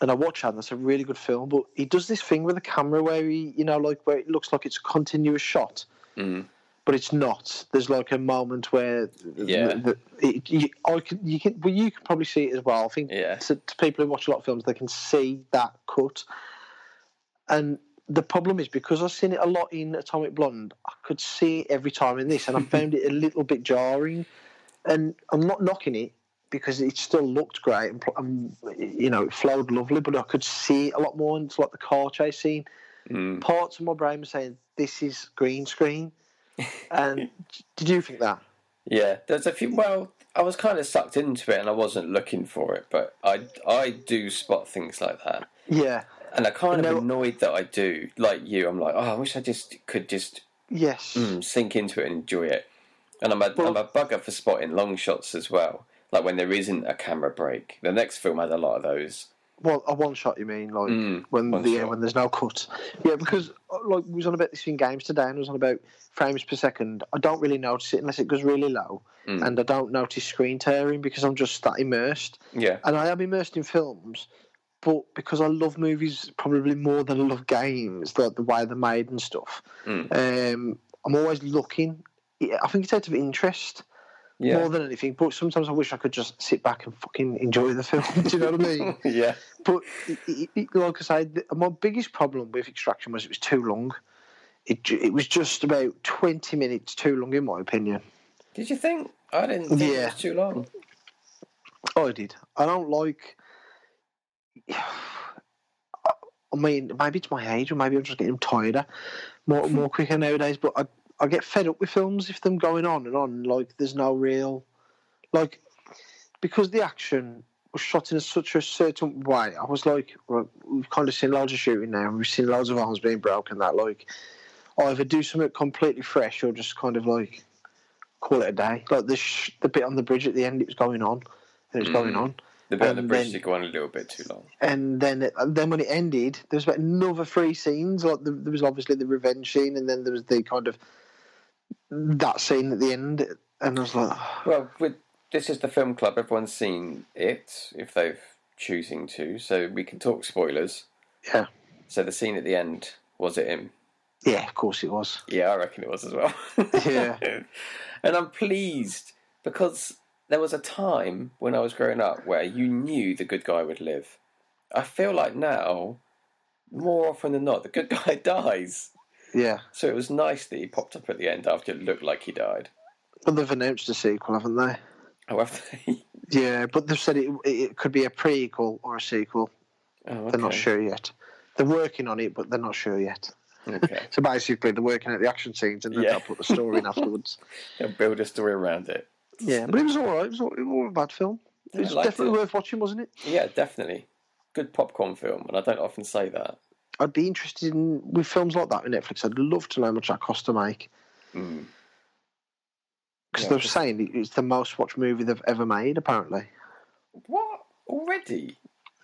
And I watched that. and That's a really good film. But he does this thing with the camera where he, you know, like where it looks like it's a continuous shot, Mm. But it's not. There's like a moment where, Yeah. the, it, you, I can, you can, well, you can probably see it as well. I think Yeah. to, to people who watch a lot of films, they can see that cut. And the problem is because I've seen it a lot in Atomic Blonde, I could see it every time in this, and I found it a little bit jarring. And I'm not knocking it because it still looked great and, and you know it flowed lovely, but I could see it a lot more into like the car chase scene. Mm. Parts of my brain were saying this is green screen. And did you think that? Yeah, there's a few. Well, I was kind of sucked into it, and I wasn't looking for it, but I I do spot things like that, Yeah. and I'm kind of No. annoyed that I do. Like you, I'm like, oh, I wish I just could just Yes. mm, sink into it and enjoy it. And I'm a Well- am a bugger for spotting long shots as well. Like when there isn't a camera break. The next film had a lot of those. Well, a one shot, you mean? Like Mm, when the yeah, when there's no cut. Yeah, because uh, like we was on about this in games today, and it was on about frames per second. I don't really notice it unless it goes really low, Mm. and I don't notice screen tearing because I'm just that immersed. Yeah, And I am immersed in films, but because I love movies probably more than I love games, like the way they're made and stuff. Mm. Um, I'm always looking. I think it's out of interest yeah, more than anything. But sometimes I wish I could just sit back and fucking enjoy the film. (laughs) Do you know what I mean? (laughs) yeah. But it, it, it, like I say, the, my biggest problem with Extraction was it was too long. It it was just about twenty minutes too long, in my opinion. Did you think? I didn't think it Yeah. was too long. Oh, I did. I don't like. (sighs) I mean, maybe it's my age, or maybe I'm just getting tireder more more quicker nowadays. But I I get fed up with films if them going on and on. Like there's no real, like, because the action was shot in such a certain way. I was like, right, we've kind of seen loads of shooting now, we've seen loads of arms being broken. That like, either do something completely fresh or just kind of like call it a day. Like the sh- the bit on the bridge at the end, it was going on, and it was going Mm. on The bit on the bridge then- did go on a little bit too long. and then it, and then when it ended, there was about another three scenes. Like the, there was obviously the revenge scene, and then there was the kind of that scene at the end. And I was like, (sighs) Well, with this is the film club. Everyone's seen it if they've choosing to, so we can talk spoilers. yeah, So the scene at the end was it him? yeah, of course it was. Yeah, I reckon it was as well. (laughs) Yeah. (laughs) and I'm pleased because there was a time when I was growing up where you knew the good guy would live. I feel like now, more often than not, the good (laughs) guy dies. Yeah, So it was nice that he popped up at the end after it looked like he died. but they've announced a sequel, haven't they? Oh, However, they... (laughs) Yeah, but they've said it, it could be a prequel or a sequel. oh, They're not sure yet. They're working on it, but they're not sure yet. Okay, (laughs) So basically, they're working at the action scenes and then Yeah. they'll put the story in (laughs) afterwards. they'll build a story around it. Yeah, but it was all right. It was, all, it was a bad film. It was definitely it. worth watching, wasn't it? Yeah, definitely. Good popcorn film, and I don't often say that. I'd be interested in with films like that with Netflix. I'd love to know how much that cost to make Mm. because Yeah, they're saying it's the most watched movie they've ever made. Apparently, What already?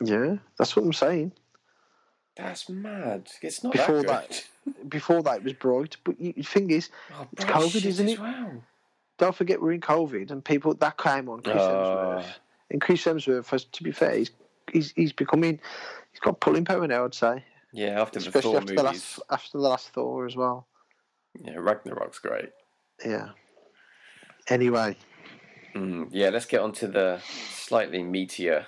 yeah, that's what I'm saying. That's mad. It's not Before that. that- (laughs) Before that, it was bright, but the thing is, Oh, It's COVID, isn't it? Well. don't forget we're in COVID and people that came on Chris Hemsworth. Oh, And Chris Hemsworth, has, to be fair, he's, he's he's becoming he's got pulling power now. I'd say, yeah, after the Thor after movies. the last after the last Thor as well. Yeah, Ragnarok's great. Yeah. Anyway, Mm, yeah, let's get on to the slightly meatier.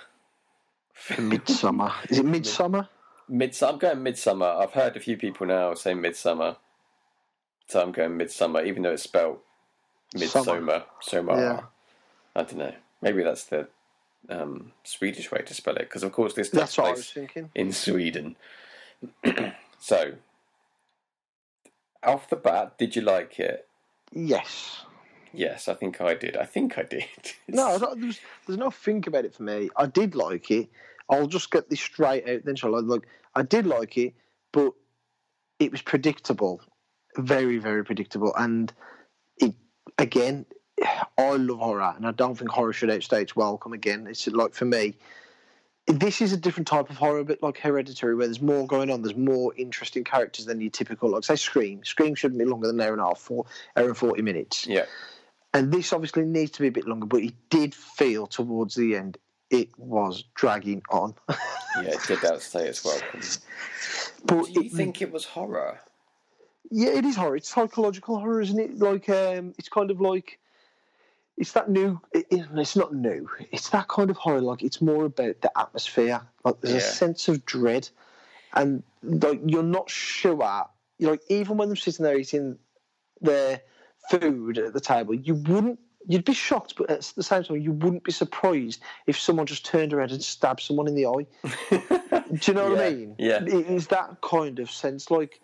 Midsummer. Is it (laughs) Midsummer? Midsummer. I'm going Midsummer. I've heard a few people now say Midsummer, so I'm going Midsummer, even though it's spelled Midsommar. Summer. Yeah. I don't know. Maybe that's the um, Swedish way to spell it, because of course this takes That's what I place in Sweden. (clears throat) so, off the bat, did you like it? Yes. Yes, I think I did. I think I did. (laughs) No, there's, there's no think about it for me. I did like it. I'll just get this straight out then, shall I? Like, I did like it, but it was predictable. Very, very predictable. And it, again, (sighs) I love horror, and I don't think horror should outstay its welcome again. It's like, for me, this is a different type of horror, a bit like Hereditary, where there's more going on. There's more interesting characters than your typical, like, say, Scream. Scream shouldn't be longer than an hour and a half, four, hour and 40 minutes. yeah. And this obviously needs to be a bit longer, but it did feel towards the end it was dragging on. Yeah, it did outstay its welcome. (laughs) but Do you it- think it was horror? yeah, it is horror. It's psychological horror, isn't it? Like um, it's kind of like it's that new. It, it- it's not new. It's that kind of horror. Like it's more about the atmosphere. Like there's a sense of dread, and like you're not sure. You Like even when they're sitting there eating their food at the table, you wouldn't. You'd be shocked, but at the same time, you wouldn't be surprised if someone just turned around and stabbed someone in the eye. (laughs) Do you know what I mean? yeah. It is that kind of sense, like,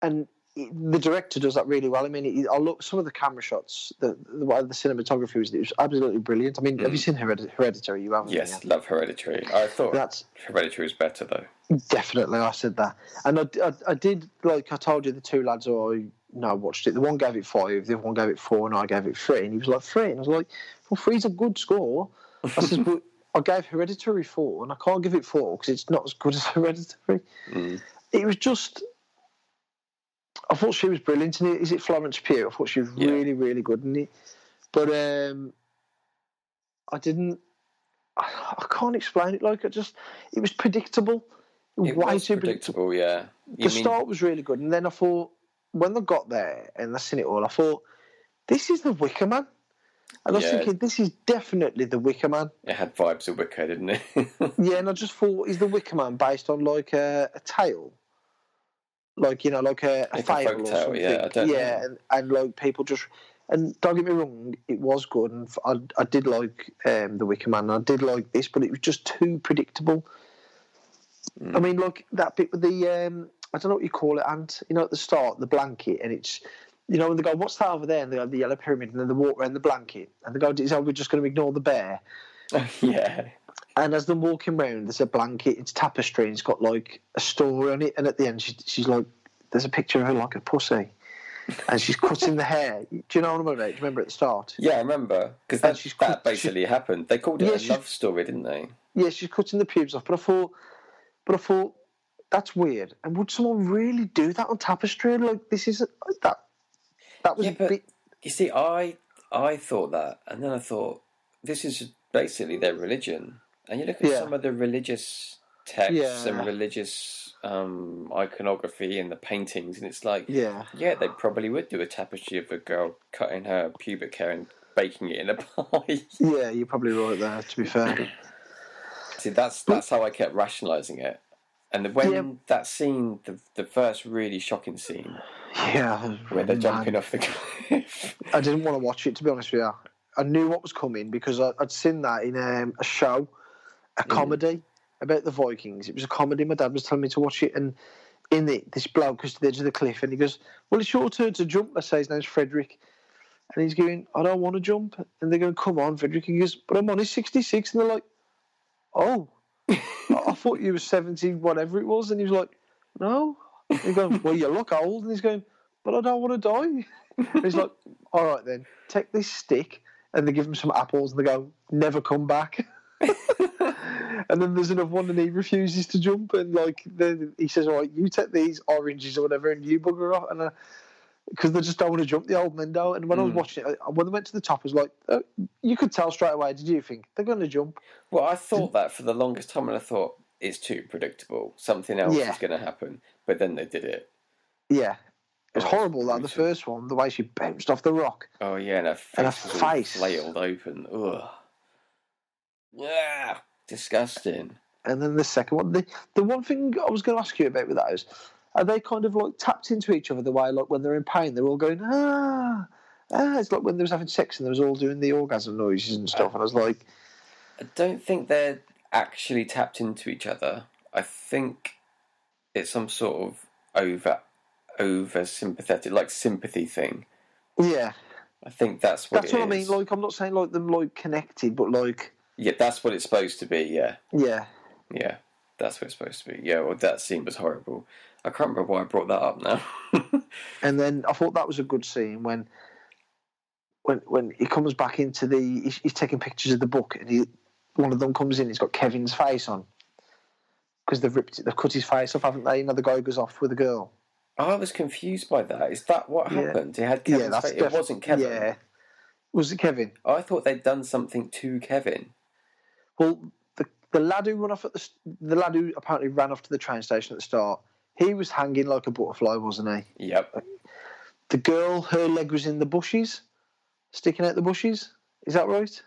and the director does that really well. I mean, I look some of the camera shots, the the, way the cinematography was, it was absolutely brilliant. I mean, have you seen Hereditary? Hereditary you haven't? Mm. Yes, love Hereditary. I thought that's Hereditary was better though. definitely. I said that, and I, I, I did like I told you the two lads who I no watched it. The one gave it five, the other one gave it four, and I gave it three. And he was like three, and I was like, well, three's a good score. I said, (laughs) but I gave Hereditary four, and I can't give it four because it's not as good as (laughs) Hereditary. Mm. it was just. I thought she was brilliant in it. Is it Florence Pugh? I thought she was Yeah. really, really good in it. But um, I didn't. I, I can't explain it. Like I just, it was predictable. It way was too predictable. predictable, yeah. The mean start was really good, and then I thought when they got there and they seen it all, I thought this is the Wicker Man. And I was Yeah. thinking, this is definitely the Wicker Man. it had vibes of Wicker, didn't it? (laughs) Yeah, and I just thought, is the Wicker Man based on like a, a tale? Like, you know, like a, a Like a fable or something. yeah, yeah, and, and like people just. And don't get me wrong, it was good, and I, I did like um, the Wicker Man. and I did like this, but it was just too predictable. Mm. I mean, like that bit with the um, I don't know what you call it, and You know, at the start, the blanket, and it's you know when they go, "What's that over there?" and they go, "The yellow pyramid," and then they walk around the blanket, and they go, "Is that we're just going to ignore the bear?" (laughs) yeah. And as they're walking round, there's a blanket, it's tapestry, and it's got like a story on it. And at the end, she, she's like, there's a picture of her like a pussy. And she's cutting the hair. Do you know what I'm about? Do you remember at the start? Yeah, I remember. Because that, she's that cut- basically happened. They called it Yeah, a love story, didn't they? Yeah, she's cutting the pubes off. But I thought, but I thought, that's weird. And would someone really do that on tapestry? Like, this is that. That was Yeah, but- bit. You see, I I thought that, and then I thought this is basically their religion. And you look at Yeah. some of the religious texts Yeah. and religious um, iconography and the paintings, and it's like, Yeah. yeah, they probably would do a tapestry of a girl cutting her pubic hair and baking it in a (laughs) pie. Yeah, you're probably right there. To be fair, (laughs) See, that's that's how I kept rationalising it. And when Yeah. that scene, the the first really shocking scene yeah, where they're man. jumping off the (laughs) cliff. I didn't want to watch it to be honest with you. I knew what was coming because I, I'd seen that in um, a show, a Mm. comedy about the Vikings. It was a comedy. My dad was telling me to watch it, and in it, this bloke goes to the edge of the cliff, and he goes, "Well, it's your turn to jump." Let's say his name's Frederick, and he's going, "I don't want to jump," and they're going, "Come on, Frederick." He goes, "But I'm only 66," and they're like, "Oh, (laughs) I thought you were 70, whatever it was," and he was like, "No." And he goes, "Well, you look old," and he's going, "But I don't want to die." And he's like, all right then, take this stick. And they give him some apples and they go, never come back. And then there's another one and he refuses to jump. And like, then he says, all right, you take these oranges or whatever and you bugger off. And because they just don't want to jump, the old men do. And when I was Mm. watching it, I- when they went to the top, I was like, uh, you could tell straight away, did you think? They're going to jump. well, I thought that for the longest time, and I thought it's too predictable. Something else Yeah. is going to happen, but then they did it. Yeah. It was Oh, horrible, that, the first one, the way she bounced off the rock. Oh yeah, and her face And her face. flailed open. Ugh. Yeah, disgusting. And then the second one, the, the one thing I was going to ask you about with that is, are they kind of like tapped into each other the way, like when they're in pain, they're all going, ah, ah. It's like when they was having sex and they was all doing the orgasm noises and stuff. And I was like, I don't think they're actually tapped into each other. I think it's some sort of over over sympathetic, like sympathy thing. yeah, I think that's what that's what I mean. Like, I'm not saying like them like connected, but like, yeah, that's what it's supposed to be. Yeah, yeah, yeah, that's what it's supposed to be. Yeah, well, that scene was horrible. I can't remember why I brought that up now. (laughs) And then I thought that was a good scene when, when when he comes back into the, he's, he's taking pictures of the book, and he, one of them comes in, he's got Kevin's face on, because they've ripped, it, they've cut his face off, haven't they? Another guy goes off with a girl. Oh, I was confused by that. Is that what Yeah. happened? It had Kevin's face. It wasn't Kevin. Yeah, was it Kevin? I thought they'd done something to Kevin. Well, the the lad who run off at the the lad who apparently ran off to the train station at the start, he was hanging like a butterfly, wasn't he? Yep. The girl, her leg was in the bushes, sticking out the bushes. Is that right?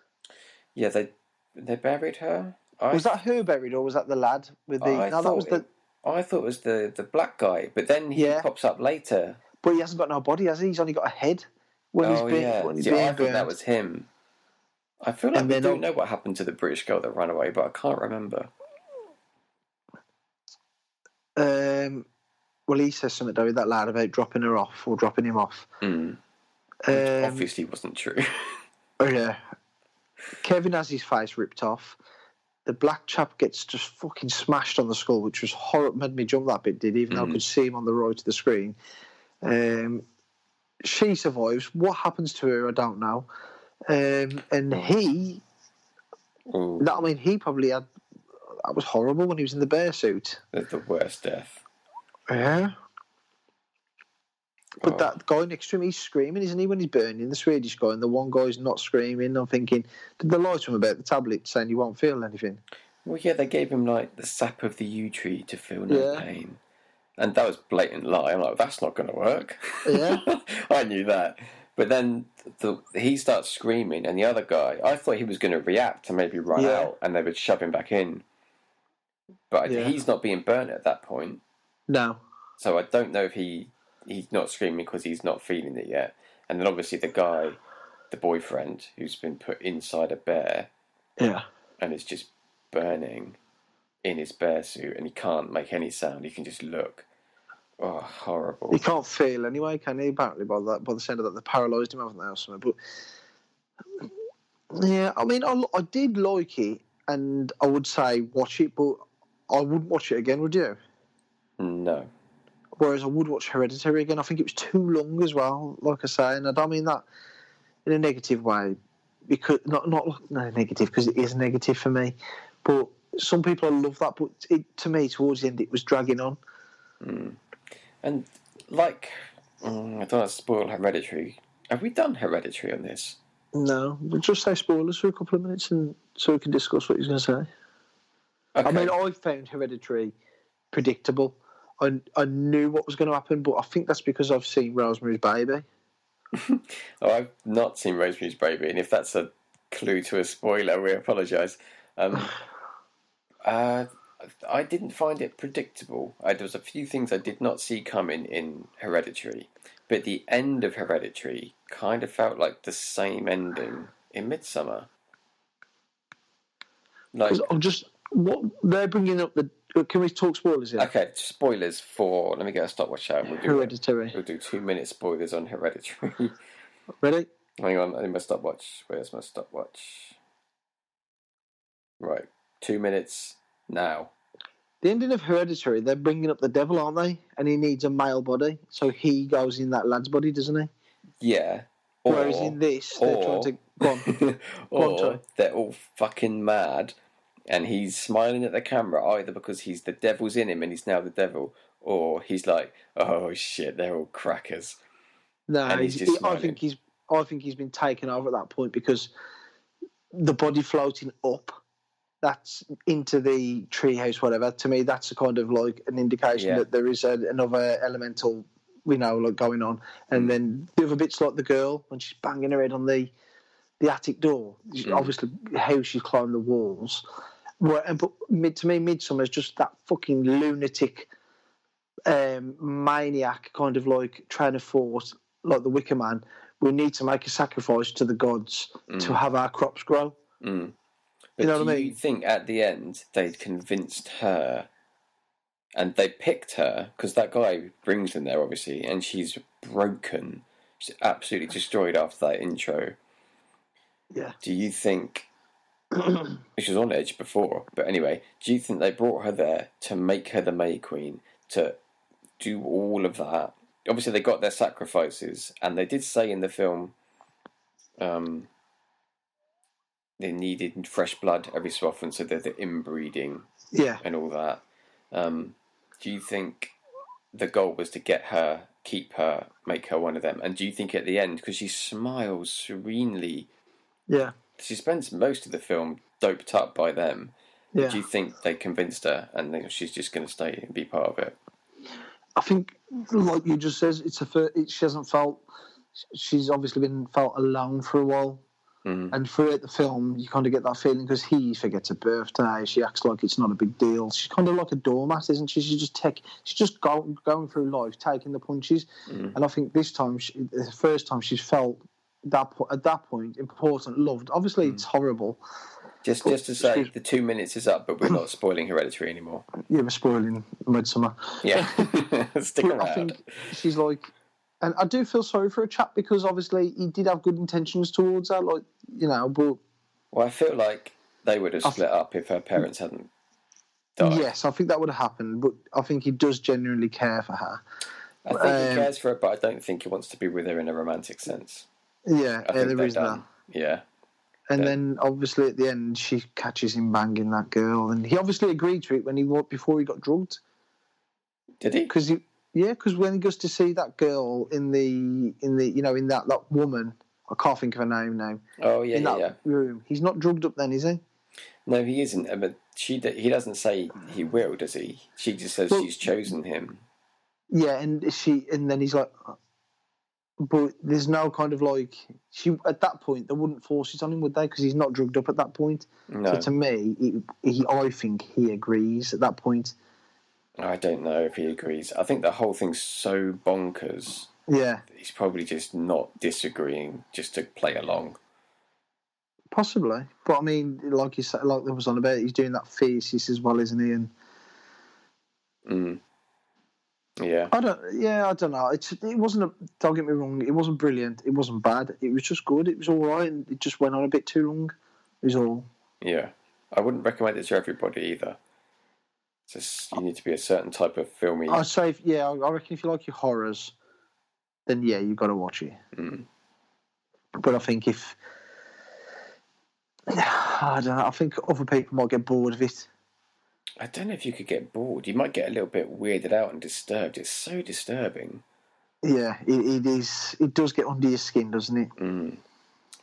Yeah, they they buried her. I Was that her buried, or was that the lad with the? I no, that thought was the. it- I thought it was the the black guy, but then he Yeah. pops up later. But he hasn't got no body, has he? He's only got a head. When oh, he's oh being, yeah, when he's See, being I thought that was him. I feel like And we do not know what happened to the British girl that ran away, but I can't remember. Um, well, he says something though that lad about dropping her off or dropping him off. Mm. Um, Obviously, wasn't true. (laughs) Oh yeah. (laughs) Kevin has his face ripped off. The black chap gets just fucking smashed on the skull, which was horrible. Made me jump that bit. Did even though I Mhm. could see him on the right of the screen. Um, she survives. What happens to her, I don't know. Um, and he, Ooh, that, I mean, he probably had. That was horrible when he was in the bear suit. the, the worst death. Yeah. But Oh. that guy next to him, he's screaming, isn't he, when he's burning? The Swedish guy, and the one guy's not screaming. I'm thinking, did they lie to him about the tablet saying you won't feel anything? Well, yeah, they gave him like the sap of the yew tree to feel no Yeah. pain, and that was blatant lie. I'm like, that's not going to work. Yeah. (laughs) I knew that. But then the, he starts screaming, and the other guy, I thought he was going to react and maybe run Yeah. out, and they would shove him back in. But Yeah. he's not being burnt at that point, No. so I don't know if he he's not screaming because he's not feeling it yet. And then obviously the guy, the boyfriend, who's been put inside a bear Yeah. and is just burning in his bear suit, and he can't make any sound. He can just look. Oh, horrible! He can't feel anyway, can he? Apparently, by that, by the sound of that, they paralysed him, haven't they, or something? But yeah, I mean, I, I did like it, and I would say watch it, but I wouldn't watch it again, would you? No, Whereas I would watch Hereditary again. I think it was too long as well, like I say, and I don't mean that in a negative way, because not not no negative because it is negative for me, but some people love that, but it, to me towards the end it was dragging on. Mm. And like mm, I don't want to spoil Hereditary. Have we done Hereditary on this? No, we'll just say spoilers for a couple of minutes, and so we can discuss what he's going to say. Okay. I mean, I found Hereditary predictable. I I knew what was going to happen, but I think that's because I've seen Rosemary's Baby. (laughs) oh, I've not seen Rosemary's Baby, and if that's a clue to a spoiler, we apologise. Um, (sighs) uh, I didn't find it predictable. I, there was a few things I did not see coming in Hereditary, but the end of Hereditary kind of felt like the same ending in Midsummer. Like, I'm just what they're bringing up the. uh, Can we talk spoilers here? okay, spoilers for. Let me get a stopwatch out. We'll do, Hereditary. we'll do two minute spoilers on Hereditary. (laughs) Ready? Hang on, I need my stopwatch. Where's my stopwatch? Right, two minutes now. The ending of Hereditary, they're bringing up the devil, aren't they? And he needs a male body, so he goes in that lad's body, doesn't he? Yeah. Or, Whereas in this, they're or- trying to go on. (laughs) Go or sorry. they're all fucking mad, and he's smiling at the camera either because he's the devil's in him and he's now the devil, or he's like, oh shit, they're all crackers. No, And he's he's, just he- I think he's. I think he's been taken over at that point because the body floating up, that's into the treehouse, whatever. To me, that's a kind of like an indication Yeah. that there is a, another elemental, you know, like going on. And Mm. then the other bits, like the girl when she's banging her head on the the attic door, Mm. obviously how she's climbed the walls. Well, and but mid to me, Midsummer is just that fucking lunatic um, maniac kind of like trying to force, like the Wicker Man. We need to make a sacrifice to the gods to have our crops grow. Mm. But know do what I you mean? think at the end they'd convinced her, and they picked her because that guy brings them there obviously, and she's broken, she's absolutely destroyed after that intro. Yeah. Do you think (clears throat) she was on edge before? But anyway, do you think they brought her there to make her the May Queen to do all of that? Obviously, they got their sacrifices, and they did say in the film, um, they needed fresh blood every so often, so they're the inbreeding Yeah, and all that. Um, do you think the goal was to get her, keep her, make her one of them? And do you think at the end, because she smiles serenely, yeah, she spends most of the film doped up by them. yeah. Do you think they convinced her and then she's just going to stay and be part of it? I think, like you just says, it's a it, she hasn't felt. She's obviously been felt alone for a while, Mhm. and throughout the film, you kind of get that feeling because he forgets her birthday. She acts like it's not a big deal. She's kind of like a doormat, isn't she? She's just take. She's just go, going through life, taking the punches. Mhm. And I think this time, she, the first time, she's felt that at that point important, loved. Obviously, it's horrible. Just, just to say, the two minutes is up, but we're not spoiling Hereditary anymore. (clears throat) Yeah, we're spoiling Midsummer. Yeah, (laughs) (laughs) stick But I think she's like, and I do feel sorry for a chap because obviously he did have good intentions towards her, like you know. But Well, I feel like they would have split up if her parents hadn't died. yes, I think that would have happened. But I think he does genuinely care for her. I think he Um, cares for her, but I don't think he wants to be with her in a romantic sense. Yeah, I yeah think there that. done. Yeah. And Yeah. then obviously at the end she catches him banging that girl, and he obviously agreed to it when he before he got drugged Did he? because he yeah because when he goes to see that girl in the in the you know in that that woman I can't think of her name now Oh yeah, in yeah, that yeah. room he's not drugged up then is he? No, he isn't. uh, But she, he doesn't say he will, does he? She just says she's chosen him. Yeah, and she, and then he's like, but there's no kind of like she at that point they wouldn't force it on him, would they? Because he's not drugged up at that point. No, So to me, he, he, I think he agrees at that point. I don't know if he agrees. I think the whole thing's so bonkers. Yeah, He's probably just not disagreeing, just to play along. possibly. But I mean, like you said, like there was on about, he's doing that thesis as well, isn't he? And Mm. Yeah, I don't, yeah, I don't know. It's it wasn't a. Don't get me wrong, it wasn't brilliant. It wasn't bad. It was just good. It was all right, and it just went on a bit too long. Is all. yeah. I wouldn't recommend it to everybody either. Just, you need to be a certain type of filmy. I'd say, if, yeah, I reckon if you like your horrors, then yeah, you've got to watch it. Mm. But I think if I don't know, I think other people might get bored of it. I don't know if you could get bored. You might get a little bit weirded out and disturbed. It's so disturbing. Yeah, it, it is. It does get under your skin, doesn't it? Mm.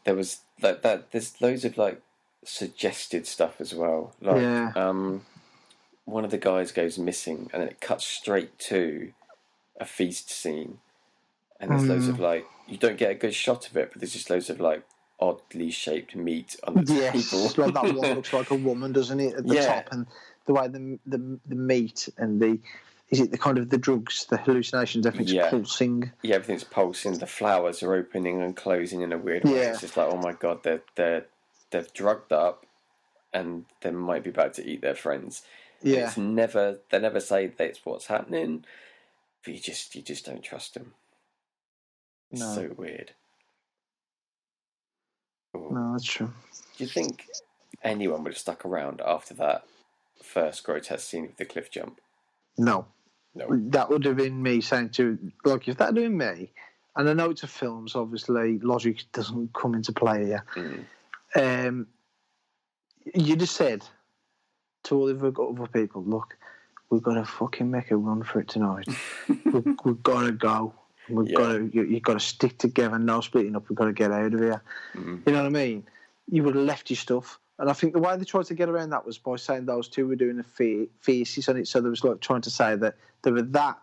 There was that that there's loads of like suggested stuff as well. Like Yeah. um, one of the guys goes missing, and then it cuts straight to a feast scene, and there's loads Mm. of like you don't get a good shot of it, but there's just loads of like oddly shaped meat on the Yes, table. (laughs) like that one looks like a (laughs) woman, doesn't it? At the Yeah. top, and the way the the the meat and the is it the kind of the drugs, the hallucinations, everything's Yeah. pulsing. yeah, everything's pulsing. The flowers are opening and closing in a weird way. Yeah. It's just like, oh my god, they're they're they're drugged up, and they might be about to eat their friends. Yeah, It's never they never say that's what's happening, but you just you just don't trust them. It's No. so weird. Ooh. no, that's true. Do you think anyone would have stuck around after that first grotesque scene of the cliff jump? No, No. that would have been me saying to like if that had been me, and I know it's a film, so obviously logic doesn't come into play here. Mm. Um, you just said to all the other people, look, we've got to fucking make a run for it tonight. (laughs) we've, we've got to go. We've Yeah. got to. You, you've got to stick together. No splitting up. We've got to get out of here. Mm. You know what I mean? You would have left your stuff. And I think the way they tried to get around that was by saying those two were doing a thesis on it. So there was like trying to say that they were that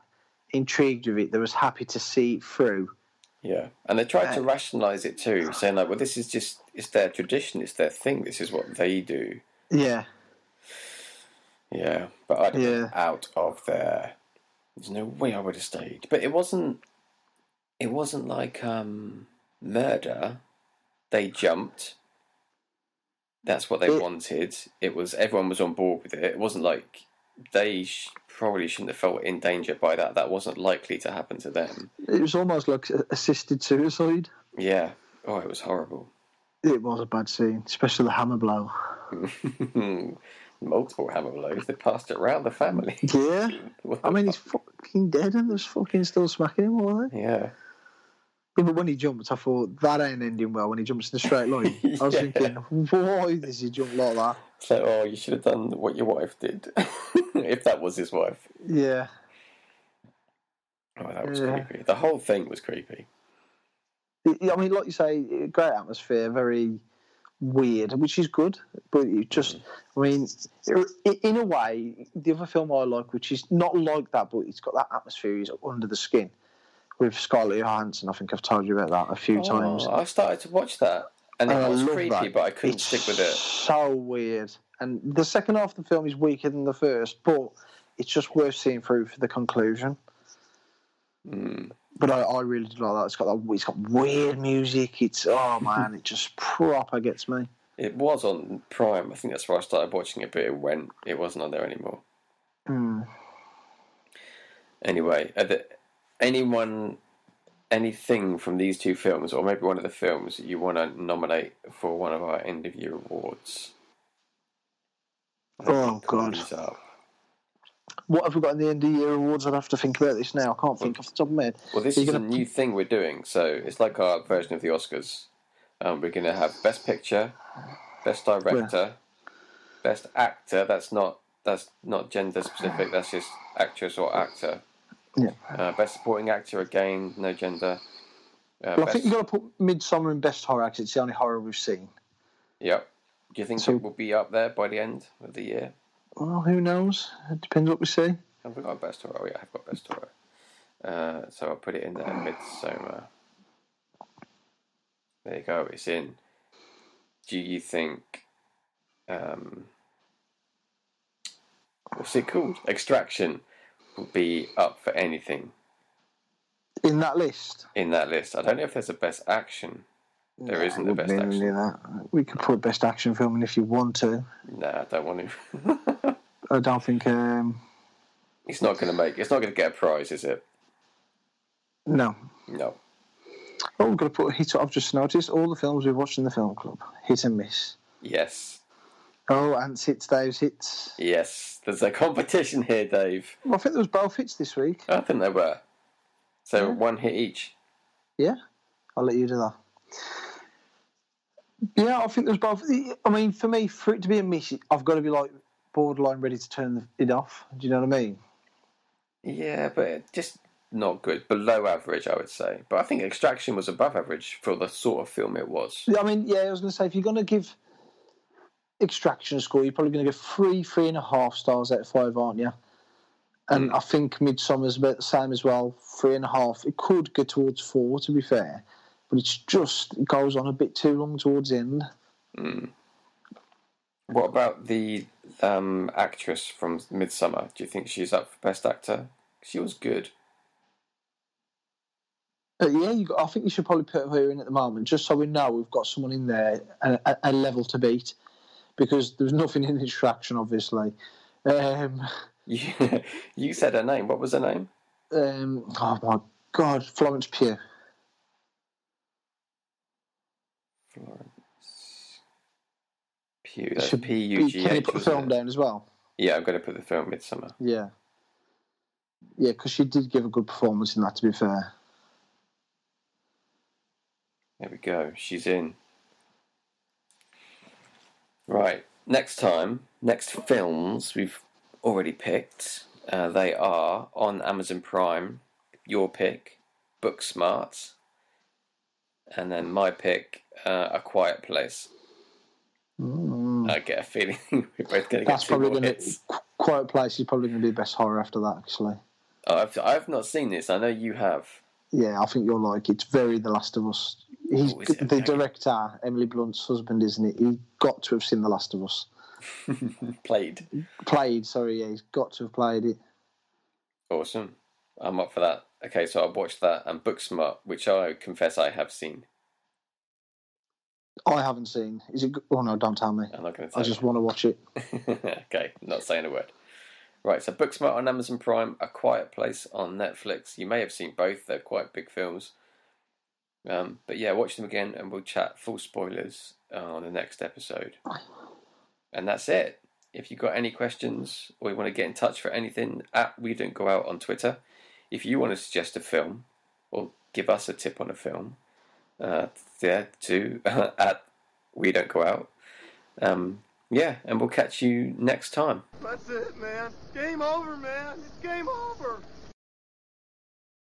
intrigued with it, they was happy to see it through. Yeah, and they tried to rationalise it too, saying like, "Well, this is just it's their tradition, it's their thing. This is what they do." Yeah, Yeah, but I'd have Yeah. out of there. There's no way I would have stayed. But it wasn't. It wasn't like um, murder. They jumped. That's what they It- wanted. It was everyone was on board with it. It wasn't like they sh- probably shouldn't have felt in danger by that. That wasn't likely to happen to them. it was almost like assisted suicide. Yeah. Oh, it was horrible. It was a bad scene, especially the hammer blow. (laughs) Multiple hammer blows. They passed it round the family. (laughs) Yeah, I mean he's (laughs) fucking dead and there's fucking still smacking him, all right? yeah. Yeah, but when he jumped, I thought that ain't ending well. When he jumps in a straight line, (laughs) I was thinking, why does he jump like that? Like, oh, you should have done what your wife did. if that was his wife. Yeah, Oh, that was Yeah. creepy. The whole thing was creepy. I mean, like you say, great atmosphere, very weird, which is good. But it just, I mean, in a way, the other film I like, which is not like that, but it's got that atmosphere, is Under the Skin with Scarlett Johansson. I think I've told you about that a few times. Oh, I started to watch that. And it And I was creepy, that. but I couldn't It's stick with it. So weird. And the second half of the film is weaker than the first, but it's just worth seeing through for the conclusion. Mm. But I, I really did like that. It's got that. It's got weird music. It's oh (laughs) man, it just proper gets me. It was on Prime. I think that's where I started watching it, but it went. It wasn't on there anymore. Mm. Anyway, anyone, anything from these two films, or maybe one of the films that you want to nominate for one of our end of year awards? Oh god. What have we got in the end of year awards? I'd have to think about this now. I can't think off the top of my head. Well, this is a gonna new thing we're doing, so it's like our version of the Oscars. Um, we're going to have Best Picture, Best Director, Best Actor. That's not that's not gender specific. That's just actress or actor. Yeah. Uh, best Supporting Actor again, no gender. Uh, Well, I think you've got to put Midsummer in best horror because it's the only horror we've seen. Yep. Do you think So- it will be up there by the end of the year? Well, who knows? It depends what we see. Have we got best horror? Oh, yeah, I've got best horror. Uh, so I'll put it in there, Midsummer. There you go, it's in. Do you think. Um, what's it called? Extraction will be up for anything In that list, in that list? I don't know if there's a best action. There Nah, isn't the best action. We could put best action film in if you want to. Nah, I don't want to. (laughs) I don't think. Um, it's not going to make. It's not going to get a prize, is it? no. No. Oh, we've got to put a hit. I've just noticed all the films we've watched in the film club hit and miss. Yes. Oh, Ants hits, Dave's hits. Yes. There's a competition here, Dave. Well, I think there was both hits this week. I think there were. So Yeah. one hit each. Yeah, I'll let you do that. Yeah, I think there's both. I mean, for me, for it to be a miss, I've got to be like borderline ready to turn it off. Do you know what I mean? Yeah, but just not good. Below average, I would say. But I think Extraction was above average for the sort of film it was. I mean, yeah, I was going to say if you're going to give Extraction a score, you're probably going to give three, three and a half stars out of five, aren't you? and hmm. I think Midsummer's about the same as well. Three and a half. It could get towards four, to be fair, but it's just it goes on a bit too long towards the end. Hmm. What about the um, actress from Midsummer? Do you think she's up for Best Actor? She was good. Uh, yeah, you got, I think you should probably put her in at the moment, just so we know we've got someone in there a, a, level to beat, because there's nothing in the distraction, obviously. Um, (laughs) You, you said her name. What was her name? um, oh my God, Florence Pugh. Florence Pugh. That's Should P U G Can you put the film it? down as well? Yeah, I'm going to put the film Midsommar. Yeah. Yeah, because she did give a good performance in that, to be fair. There we go. She's in. Right. Next time, next films we've already picked. Uh, they are on Amazon Prime. Your pick, Booksmart, and then my pick, uh, A Quiet Place. Mm. Hmm. I get a feeling (laughs) we're both going to get That's probably going to. Quiet Place is probably going to be the best horror after that, actually. Oh, I've, I've not seen this. I know you have. Yeah, I think you'll like it. It's very The Last of Us. He's Oh, the Okay. director, Emily Blunt's husband, isn't it? He got to have seen The Last of Us. (laughs) Played. Played, sorry, yeah, he's got to have played it. Awesome. I'm up for that. Okay, so I've watched that and Booksmart, which I confess I have seen. I haven't seen. Is it? Oh no, don't tell me. I'm not going to I just want to watch it. (laughs) okay, not saying a word. Right, so Booksmart on Amazon Prime, A Quiet Place on Netflix. You may have seen both; they're quite big films. Um, but yeah, watch them again, and we'll chat full spoilers uh, on the next episode. And that's it. If you've got any questions or you want to get in touch for anything, at We Don't Go Out on Twitter. If you want to suggest a film or give us a tip on a film, uh, there too (laughs) at We Don't Go Out. Um, yeah, and we'll catch you next time. That's it, man. Game over, man. It's game over.